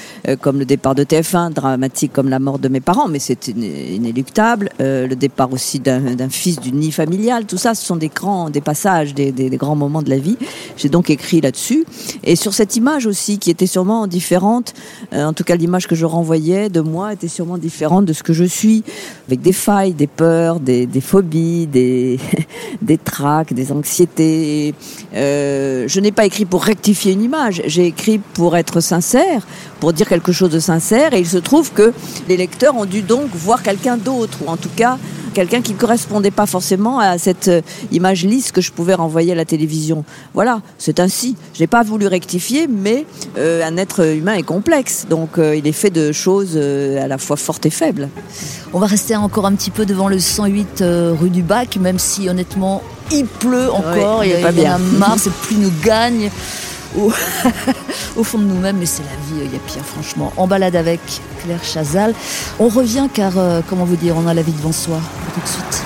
comme le départ de TF1, dramatique comme la mort de mes parents, mais c'est iné- inéluctable. Le départ aussi d'un d'un fils du nid familial, tout ça, ce sont des grands, des passages, des, des- des grands moments de la vie. J'ai donc écrit là-dessus et sur cette image aussi qui était sûrement différente. euh, en tout cas, l'image que je renvoyais de moi était sûrement différente de ce que je suis, avec des failles, des peurs, des, phobies, des, des tracs, des anxiétés. Euh, je n'ai pas écrit pour rectifier une image, j'ai écrit pour être sincère, pour dire quelque chose de sincère. Et il se trouve que les lecteurs ont dû donc voir quelqu'un d'autre, ou en tout cas quelqu'un qui ne correspondait pas forcément à cette euh, image lisse que je pouvais renvoyer à la télévision. Voilà, c'est ainsi. Je n'ai pas voulu rectifier, mais euh, un être humain est complexe, donc euh, il est fait de choses euh, à la fois fortes et faibles. On va rester encore un petit peu devant le 108 euh, rue du Bac, même si honnêtement il pleut encore, Ouais, il y, en a bien. marre, cette pluie nous gagne au, au fond de nous-mêmes, mais c'est la vie, il y a pire franchement. En balade avec Claire Chazal. On revient car, euh, comment vous dire, on a la vie devant soi. À tout de suite.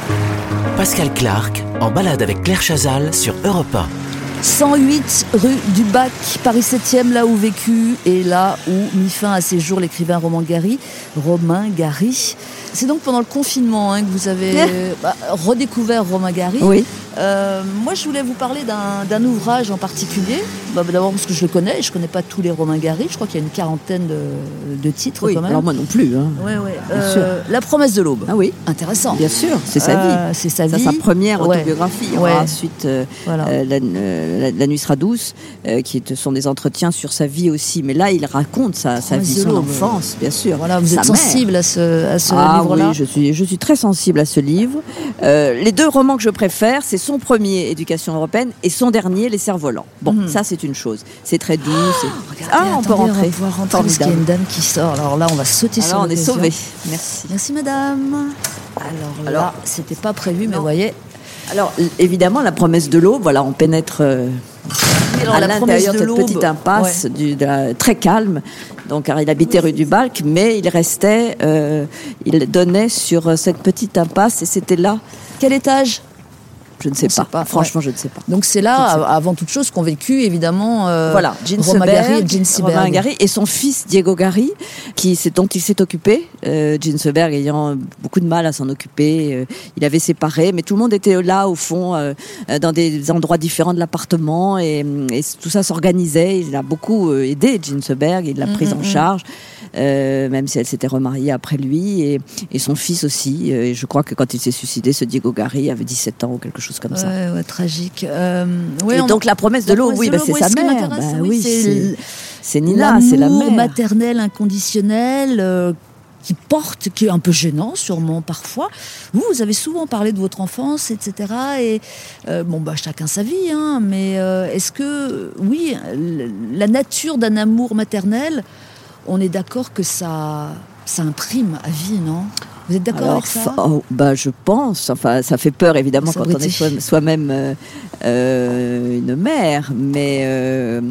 Pascal Clark en balade avec Claire Chazal sur Europe 1. 108 rue du Bac, Paris 7e, là où vécu et là où mit fin à ses jours l'écrivain Romain Gary. Romain Gary. C'est donc pendant le confinement hein, que vous avez bah, redécouvert Romain Gary. Oui. Euh, moi, je voulais vous parler d'un ouvrage en particulier. Bah, D'abord parce que je le connais, je connais pas tous les Romain Gary. Je crois qu'il y a une quarantaine de, de titres Oui, quand même. alors moi non plus. hein. Ouais, ouais. Bien Euh, La promesse de l'aube. Ah oui, Intéressant. bien sûr, c'est sa vie. Euh, c'est sa vie. sa première Ouais. autobiographie. Il y Ouais. aura ensuite euh, Voilà. la, la- La nuit sera douce, qui sont des entretiens sur sa vie aussi. Mais là, il raconte sa, sa vie, son enfance, bien sûr. Voilà, vous Sa êtes mère. sensible à ce, à ce ah livre-là. oui, je suis, je suis très sensible à ce livre. Les deux romans que je préfère, c'est son premier éducation européenne et son dernier les cerfs-volants. Bon, ça c'est une chose. C'est très doux. Regardez, ah, on peut rentrer. On va pouvoir rentrer parce qu'il y a une dame qui sort. Alors là, on va sauter sur Alors on est sauvés. Merci. Merci madame. Alors là, Alors- c'était pas prévu, mais vous voyez. Alors évidemment la promesse de l'eau, voilà, on pénètre euh, alors, à l'intérieur de cette petite impasse du- de la- très calme. Donc car il habitait rue du Balc, mais il restait, euh, il donnait sur euh, cette petite impasse et c'était là. Quel étage? Je ne sais pas. Franchement, je ne sais pas. Donc c'est là, avant toute chose, qu'ont vécu évidemment euh, Voilà, Romain Gary. Romain Gary et son fils Diego Gary, qui dont il s'est occupé. Euh, Ginsberg ayant beaucoup de mal à s'en occuper, euh, il avait séparé, mais tout le monde était là au fond, euh, euh, dans des endroits différents de l'appartement, et, et tout ça s'organisait. Il a beaucoup aidé Ginsberg, il l'a Mm, prise en charge. euh, même si elle s'était remariée après lui, et, et son fils aussi. Et je crois que quand il s'est suicidé, ce Diego Gary avait 17 ans ou quelque chose comme ça. Ouais, ouais, tragique. Euh, ouais, et on- donc la promesse de l'eau, oui, bah, c'est sa ce mère. Bah oui, oui, c'est Nina, c'est la l'amour mère. maternel inconditionnel euh, qui porte, qui est un peu gênant sûrement parfois. Vous, vous avez souvent parlé de votre enfance, etc. Et euh, bon, bah chacun sa vie, hein, mais euh, est-ce que, oui, la nature d'un amour maternel, on est d'accord que ça, ça imprime à vie, non? Vous êtes d'accord avec ça oh, bah, je pense. Enfin, ça fait peur évidemment Ça quand on est soi- soi-même euh, euh, une mère, mais euh,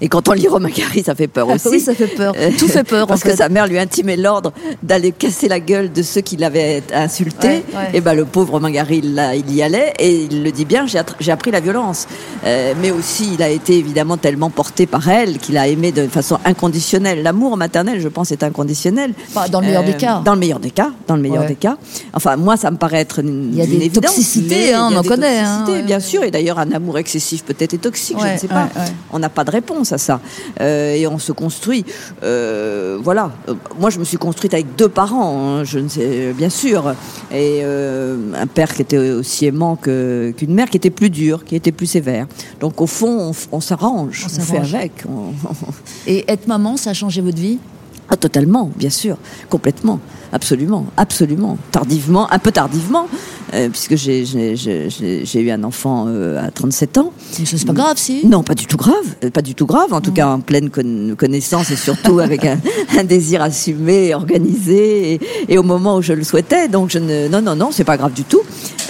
et quand on lit Romain Gary, ça fait peur aussi. Oui, ça fait peur. Tout fait peur, en parce que sa mère lui intimait l'ordre d'aller casser la gueule de ceux qui l'avaient insulté. Ouais, ouais. Et ben le pauvre Romain Gary, il, l'a- il y allait et il le dit bien. J'ai appris la violence, mais aussi il a été évidemment tellement porté par elle qu'il a aimé de façon inconditionnelle. L'amour maternel, je pense, est inconditionnel. Enfin, dans le meilleur des cas. Dans le meilleur des cas, dans le meilleur Ouais. des cas. Enfin, moi, ça me paraît être une, Il y a des toxicités, hein, on en connaît, hein, ouais. bien sûr. Et d'ailleurs, un amour excessif peut-être est toxique, je ne sais pas. On n'a pas de réponse à ça. Euh, et on se construit. Euh, voilà. Euh, Moi, je me suis construite avec deux parents, hein, je ne sais, bien sûr. Et euh, un père qui était aussi aimant qu'une mère qui était plus dure, qui était plus sévère. Donc, au fond, on, s'arrange. On On, fait avec. On- Et être maman, ça a changé votre vie? Ah, totalement, bien sûr, complètement, absolument, absolument, tardivement, un peu tardivement, euh, puisque j'ai- j'ai j'ai- j'ai- j'ai eu un enfant euh, à 37 ans. Mais c'est pas grave, si Non, pas du tout grave, euh, pas du tout grave, en tout cas en pleine con- connaissance et surtout avec un, un désir assumé, organisé, et, et au moment où je le souhaitais. Donc je ne, non, non, non, c'est pas grave du tout.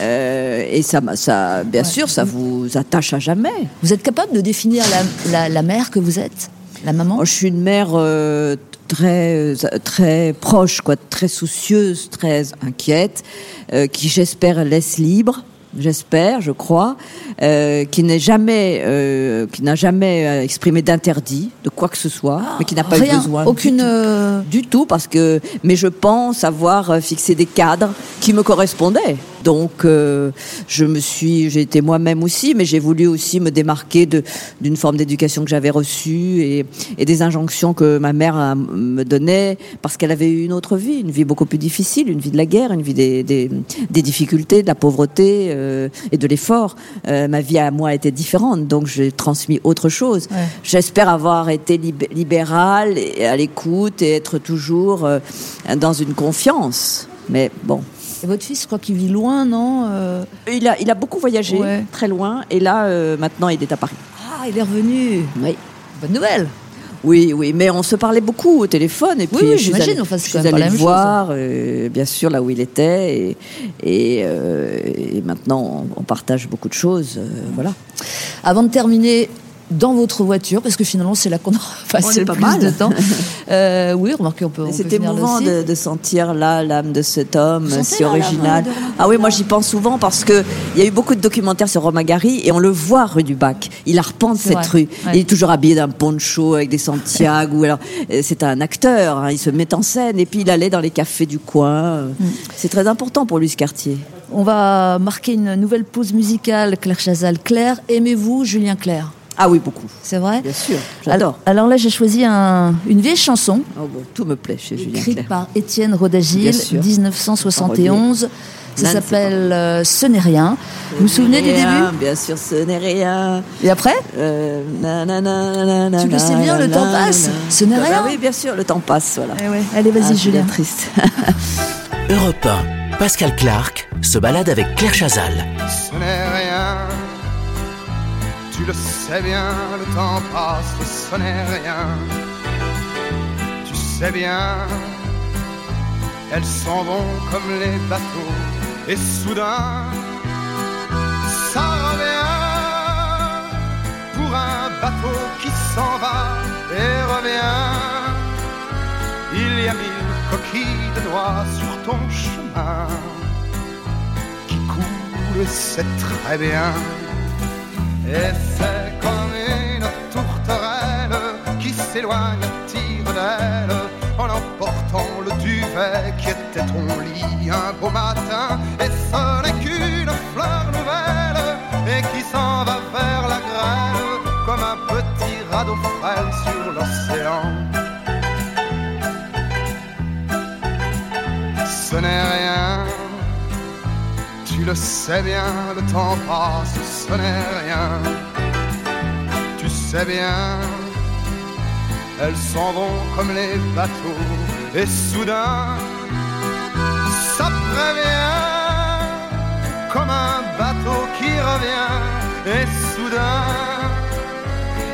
Euh, et ça, ça, bien sûr, ça vous attache à jamais. Vous êtes capable de définir la, la, la mère que vous êtes? La maman? Oh, je suis une mère euh, très, euh, très proche, quoi, très soucieuse, très inquiète, euh, qui j'espère laisse libre. J'espère, je crois, euh, qui n'est jamais, euh, qui n'a jamais euh, exprimé d'interdit de quoi que ce soit, mais qui n'a pas Rien, eu besoin. aucune, du tout. Du tout, parce que, mais je pense avoir fixé des cadres qui me correspondaient. Donc, euh, je me suis, j'ai été moi-même aussi, mais j'ai voulu aussi me démarquer de d'une forme d'éducation que j'avais reçue et, et des injonctions que ma mère me donnait parce qu'elle avait eu une autre vie, une vie beaucoup plus difficile, une vie de la guerre, une vie des, des, des difficultés, de la pauvreté euh, et de l'effort. Euh, ma vie à moi était différente, donc j'ai transmis autre chose. Ouais. J'espère avoir été lib- libérale et à l'écoute et être toujours euh, dans une confiance. Mais bon, Et votre fils, je crois qu'il vit loin, non Euh, il a, il a beaucoup voyagé, Ouais. très loin, et là, euh, maintenant, il est à Paris. Ah, il est revenu Oui. Bonne nouvelle Oui, oui, mais on se parlait beaucoup au téléphone, et puis oui, j'imagine, enfin, c'est quand même pas le voir, euh, bien sûr, là où il était, et, et, euh, et maintenant, on, on partage beaucoup de choses, euh, voilà. Avant de terminer, dans votre voiture, parce que finalement, c'est là qu'on aura passé pas plus mal. de temps. Euh, oui, remarquez, on peut. là émouvant de, de sentir là l'âme de cet homme Vous si original. Ah oui, moi j'y pense souvent parce que il y a eu beaucoup de documentaires sur Romain Gary et on le voit rue du Bac. Il arpente cette vrai, rue. ouais. Il est toujours habillé d'un poncho avec des Santiago. alors euh, c'est un acteur. hein, il se met en scène et puis il allait dans les cafés du coin. Mm. C'est très important pour lui ce quartier. On va marquer une nouvelle pause musicale. Claire Chazal. Claire, aimez-vous Julien Claire Ah oui, beaucoup. C'est vrai Bien sûr. J'adore. Alors, alors là, j'ai choisi un- une vieille chanson Oh, bon, tout me plaît chez Julien écrite Clerc. par Étienne Rodagil, Bien sûr. 1971. Ça s'appelle euh, Ce n'est rien. Vous vous souvenez du début Bien sûr, ce n'est rien. Et après Euh, nanana, nanana, Tu le sais bien, le temps nanana. passe. Ce n'est Bah rien. oui, bien sûr, le temps passe, voilà. Eh ouais. Allez, vas-y, Ah, Julien. triste. Europe 1, Pascal Clark se balade avec Claire Chazal. Ce n'est rien, Tu le sais bien, le temps passe, ce n'est rien. Tu sais bien, elles s'en vont comme les bateaux, et soudain, ça revient pour un bateau qui s'en va et revient. Il y a mille coquilles de noix sur ton chemin qui coulent, c'est très bien. Et c'est comme une tourterelle qui s'éloigne à tire d'aile en emportant le duvet qui était ton lit un beau matin. Et ce n'est qu'une fleur nouvelle et qui s'en va vers la grêle comme un petit radeau frêle sur l'océan. Ce n'est rien, le sais bien, le temps passe, ce n'est rien. Tu sais bien, elles s'en vont comme les bateaux, et soudain, ça prévient, comme un bateau qui revient, et soudain,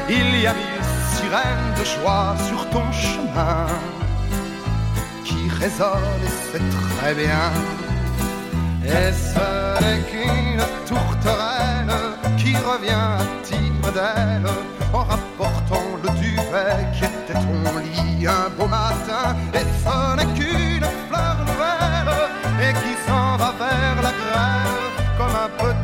il y a mille sirènes de joie sur ton chemin qui résonne et c'est très bien. Et ce n'est qu'une tourterelle qui revient à tire d'aile en rapportant le duvet qui était ton lit un beau matin. Et ce n'est qu'une fleur nouvelle et qui s'en va vers la grêle comme un petit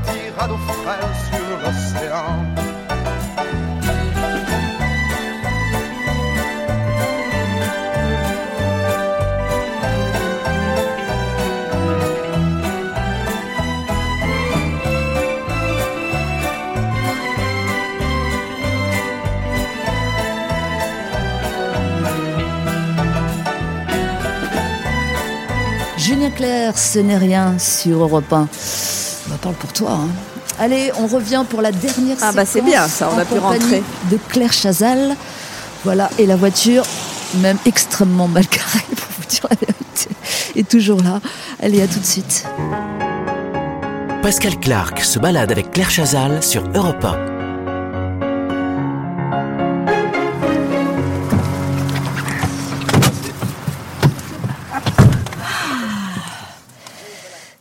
Julien Clerc, ce n'est rien sur Europe 1. On parle pour toi. hein. Allez, on revient pour la dernière Ah bah, c'est bien, ça, on a pu rentrer. De Claire Chazal. Voilà, et la voiture, même extrêmement mal carrée, pour vous dire la vérité, est toujours là. Allez, à tout de suite. Pascal Clark se balade avec Claire Chazal sur Europe 1.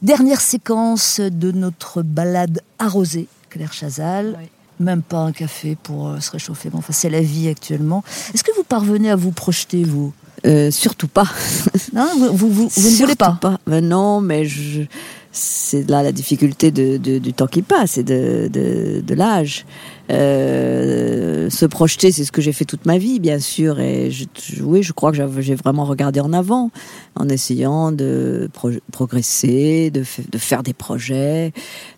Dernière séquence de notre balade arrosée, Claire Chazal. Même pas un café pour euh, se réchauffer. Bon, enfin, c'est la vie actuellement. Est-ce que vous parvenez à vous projeter, vous? Euh, surtout pas. Non, vous, vous, vous- vous ne voulez pas, Ben non, mais je... c'est là la difficulté de, de- du temps qui passe et de, de, de l'âge. Euh, se projeter, c'est ce que j'ai fait toute ma vie, bien sûr. Et je, oui, je crois que j'ai vraiment regardé en avant, en essayant de pro- progresser, de, fa- de faire des projets.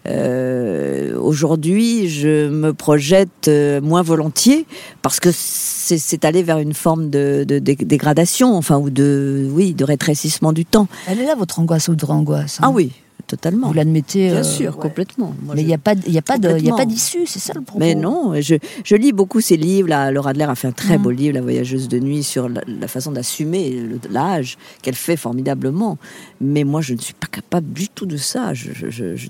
Euh, Aujourd'hui, je me projette euh, moins volontiers parce que c'est aller vers une forme de, de dé- dégradation, enfin, ou de, oui, de rétrécissement du temps. Elle est là, votre angoisse ou votre angoisse. hein? Ah oui, totalement. Vous l'admettez Bien euh, sûr, complètement. Moi, Mais il je- n'y a pas, il y a pas de, il y a Complètement. pas d'issue, c'est ça le propos. Mais non, je, je lis beaucoup ces livres. Là, Laura Adler a fait un très Mm. beau livre, La voyageuse de nuit, sur la, la façon d'assumer l'âge qu'elle fait formidablement. Mais moi, je ne suis pas capable du tout de ça. Je,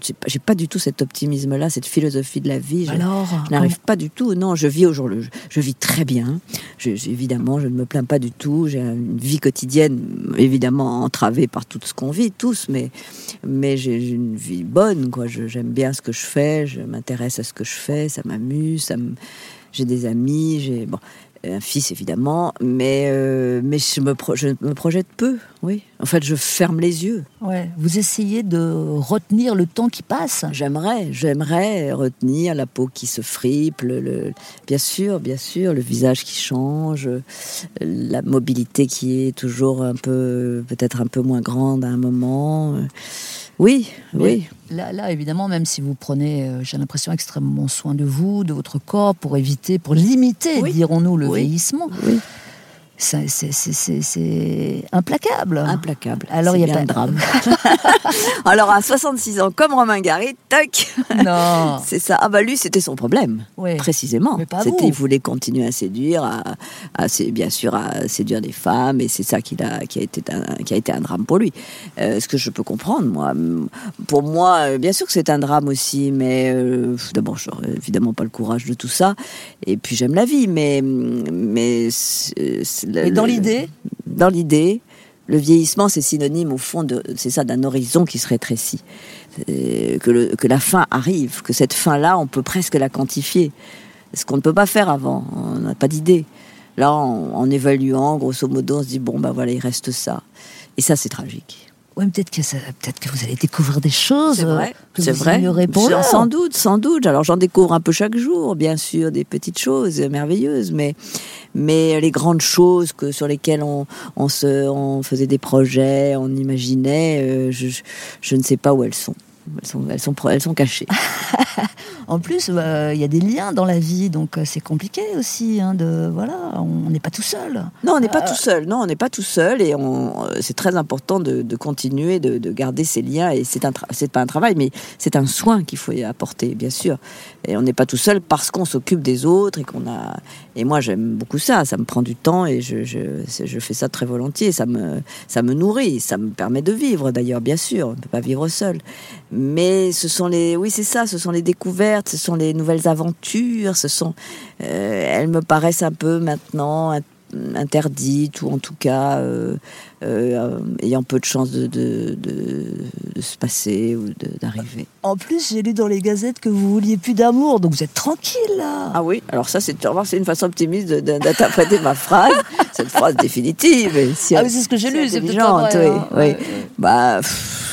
sais pas, j'ai pas du tout cet optimisme-là, cette philosophie de la vie. Je- Alors, je n'arrive pas du tout. Non, je vis au jour le. Je vis très bien. Je, évidemment, je ne me plains pas du tout. J'ai une vie quotidienne, évidemment entravée par tout ce qu'on vit tous, mais mais j'ai j'ai une vie bonne. Quoi. J'aime bien ce que je fais. Je m'intéresse à ce que je fais. Ça m'amuse. Ça me- J'ai des amis. J'ai bon un fils évidemment, mais euh, mais je me pro- je me projette peu. Oui. En fait, je ferme les yeux. ouais, vous essayez de retenir le temps qui passe. J'aimerais, j'aimerais retenir la peau qui se fripe, le, le- bien sûr, bien sûr, le visage qui change, la mobilité qui est toujours un peu, peut-être un peu moins grande à un moment. Oui, oui. Là, là, évidemment, même si vous prenez, euh, j'ai l'impression, extrêmement soin de vous, de votre corps, pour éviter, pour limiter, Oui. dirons-nous, le Oui. vieillissement, Oui. C'est implacable. Implacable. Alors, il y a pas de drame. Alors à 66 ans, comme Romain Gary, tac Non. C'est ça. Ah bah lui, c'était son problème, Oui. précisément. C'était, il voulait continuer à séduire, à, à bien sûr à séduire des femmes, et c'est ça qui a, qui a été un, qui a été un drame pour lui. Euh, ce que je peux comprendre, moi. Pour moi, euh, bien sûr que c'est un drame aussi, mais euh, d'abord, j'aurais évidemment pas le courage de tout ça. Et puis j'aime la vie, mais c'est le- Mais dans l'idée, dans l'idée, le vieillissement, c'est synonyme au fond de, c'est ça, d'un horizon qui se rétrécit. Euh, Que, le- que la fin arrive, que cette fin-là, on peut presque la quantifier. Ce qu'on ne peut pas faire avant, on n'a pas d'idée. Là, en, en évaluant, grosso modo, on se dit, bon, ben voilà, il reste ça. Et ça, c'est tragique. Ouais, peut-être que ça- que vous allez découvrir des choses C'est vrai, euh, que c'est vous vrai. ignorez pour Sans- doute, sans doute. Alors j'en découvre un peu chaque jour, bien sûr, des petites choses merveilleuses, mais mais les grandes choses que sur lesquelles on, on se, on faisait des projets, on imaginait, euh, je, je, je ne sais pas où elles sont. Elles sont, elles sont, pro- elles sont cachées. En plus, euh, il y a des liens dans la vie, donc euh, c'est compliqué aussi. hein, de voilà, on n'est pas tout seul. Non, on n'est pas Euh, tout seul. Non, on n'est pas tout seul et on, euh, c'est très important de, de continuer de, de garder ces liens. Et c'est un, c'est pas un travail, mais c'est un soin qu'il faut y apporter, bien sûr. Et on n'est pas tout seul parce qu'on s'occupe des autres et qu'on a. Et moi, j'aime beaucoup ça. Ça me prend du temps et je, je, je fais ça très volontiers. Ça me, ça me nourrit, ça me permet de vivre. D'ailleurs, bien sûr, on ne peut pas vivre seul. Mais ce sont les, oui, c'est ça. Ce sont les découvertes, ce sont les nouvelles aventures. Ce sont, euh, elles me paraissent un peu maintenant in- interdites ou en tout cas euh, euh, ayant peu de chances de, de, de, de se passer ou d'arriver. En plus, j'ai lu dans les gazettes que vous vouliez plus d'amour, donc vous êtes tranquille là. Ah oui, alors ça c'est une façon optimiste d'interpréter ma phrase, cette phrase définitive. si- Ah oui, c'est ce que j'ai lu, c'est peut-être oui, hein. oui. Bah, pff,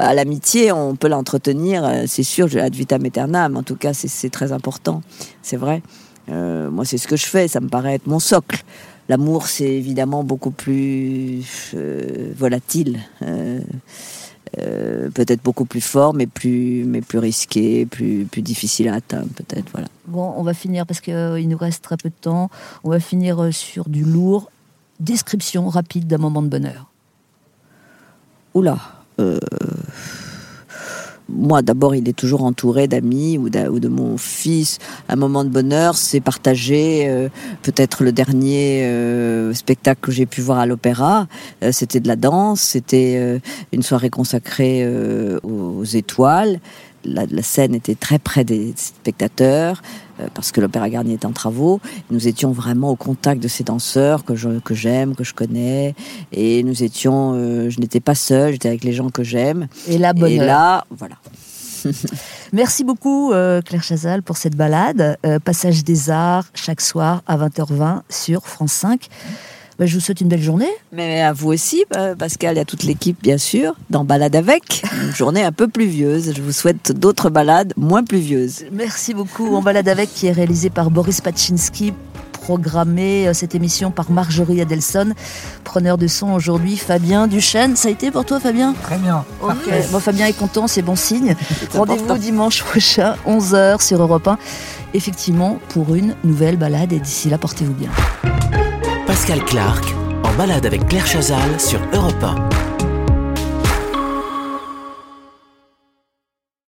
à l'amitié, on peut l'entretenir, euh, c'est sûr, je ad vitam aeternam. En tout cas, c'est- très important, c'est vrai. Euh, moi, c'est ce que je fais, ça me paraît être mon socle. L'amour, c'est évidemment beaucoup plus euh, volatile, euh, peut-être beaucoup plus fort, mais plus, mais plus risqué, plus, plus difficile à atteindre, peut-être. Voilà. Bon, on va finir parce qu'il nous reste très peu de temps. On va finir sur du lourd. Description rapide d'un moment de bonheur. Oula. Euh, Moi, d'abord, il est toujours entouré d'amis ou, de mon fils. Un moment de bonheur, c'est partager euh, peut-être le dernier euh, spectacle que j'ai pu voir à l'opéra. C'était de la danse, c'était une soirée consacrée aux, étoiles. La, scène était très près des spectateurs parce que l'Opéra Garnier est en travaux. Nous étions vraiment au contact de ces danseurs que je- que j'aime, que, je connais, et nous étions. euh, je n'étais pas seule, j'étais avec les gens que j'aime. Et là, bonheur. Et là, voilà. Merci beaucoup euh, Claire Chazal pour cette balade. Euh, Passage des Arts chaque soir à 20h20 sur France 5. Bah, je vous souhaite une belle journée. Mais à vous aussi, euh, Pascal, et à toute l'équipe, bien sûr, dans Balade avec. Une journée un peu pluvieuse. Je vous souhaite d'autres balades moins pluvieuses. Merci beaucoup. On balade avec qui est réalisé par Boris Pachinski. Programmé euh, cette émission par Marjorie Adelson, preneur de son aujourd'hui, Fabien Duchesne. Ça a été pour toi, Fabien? Très bien. Ok. Bon, Fabien est content, c'est bon signe. Rendez-vous dimanche prochain, 11h sur Europe 1. Effectivement, pour une nouvelle balade. Et d'ici là, portez-vous bien. Pascal Clark, en balade avec Claire Chazal sur Europa.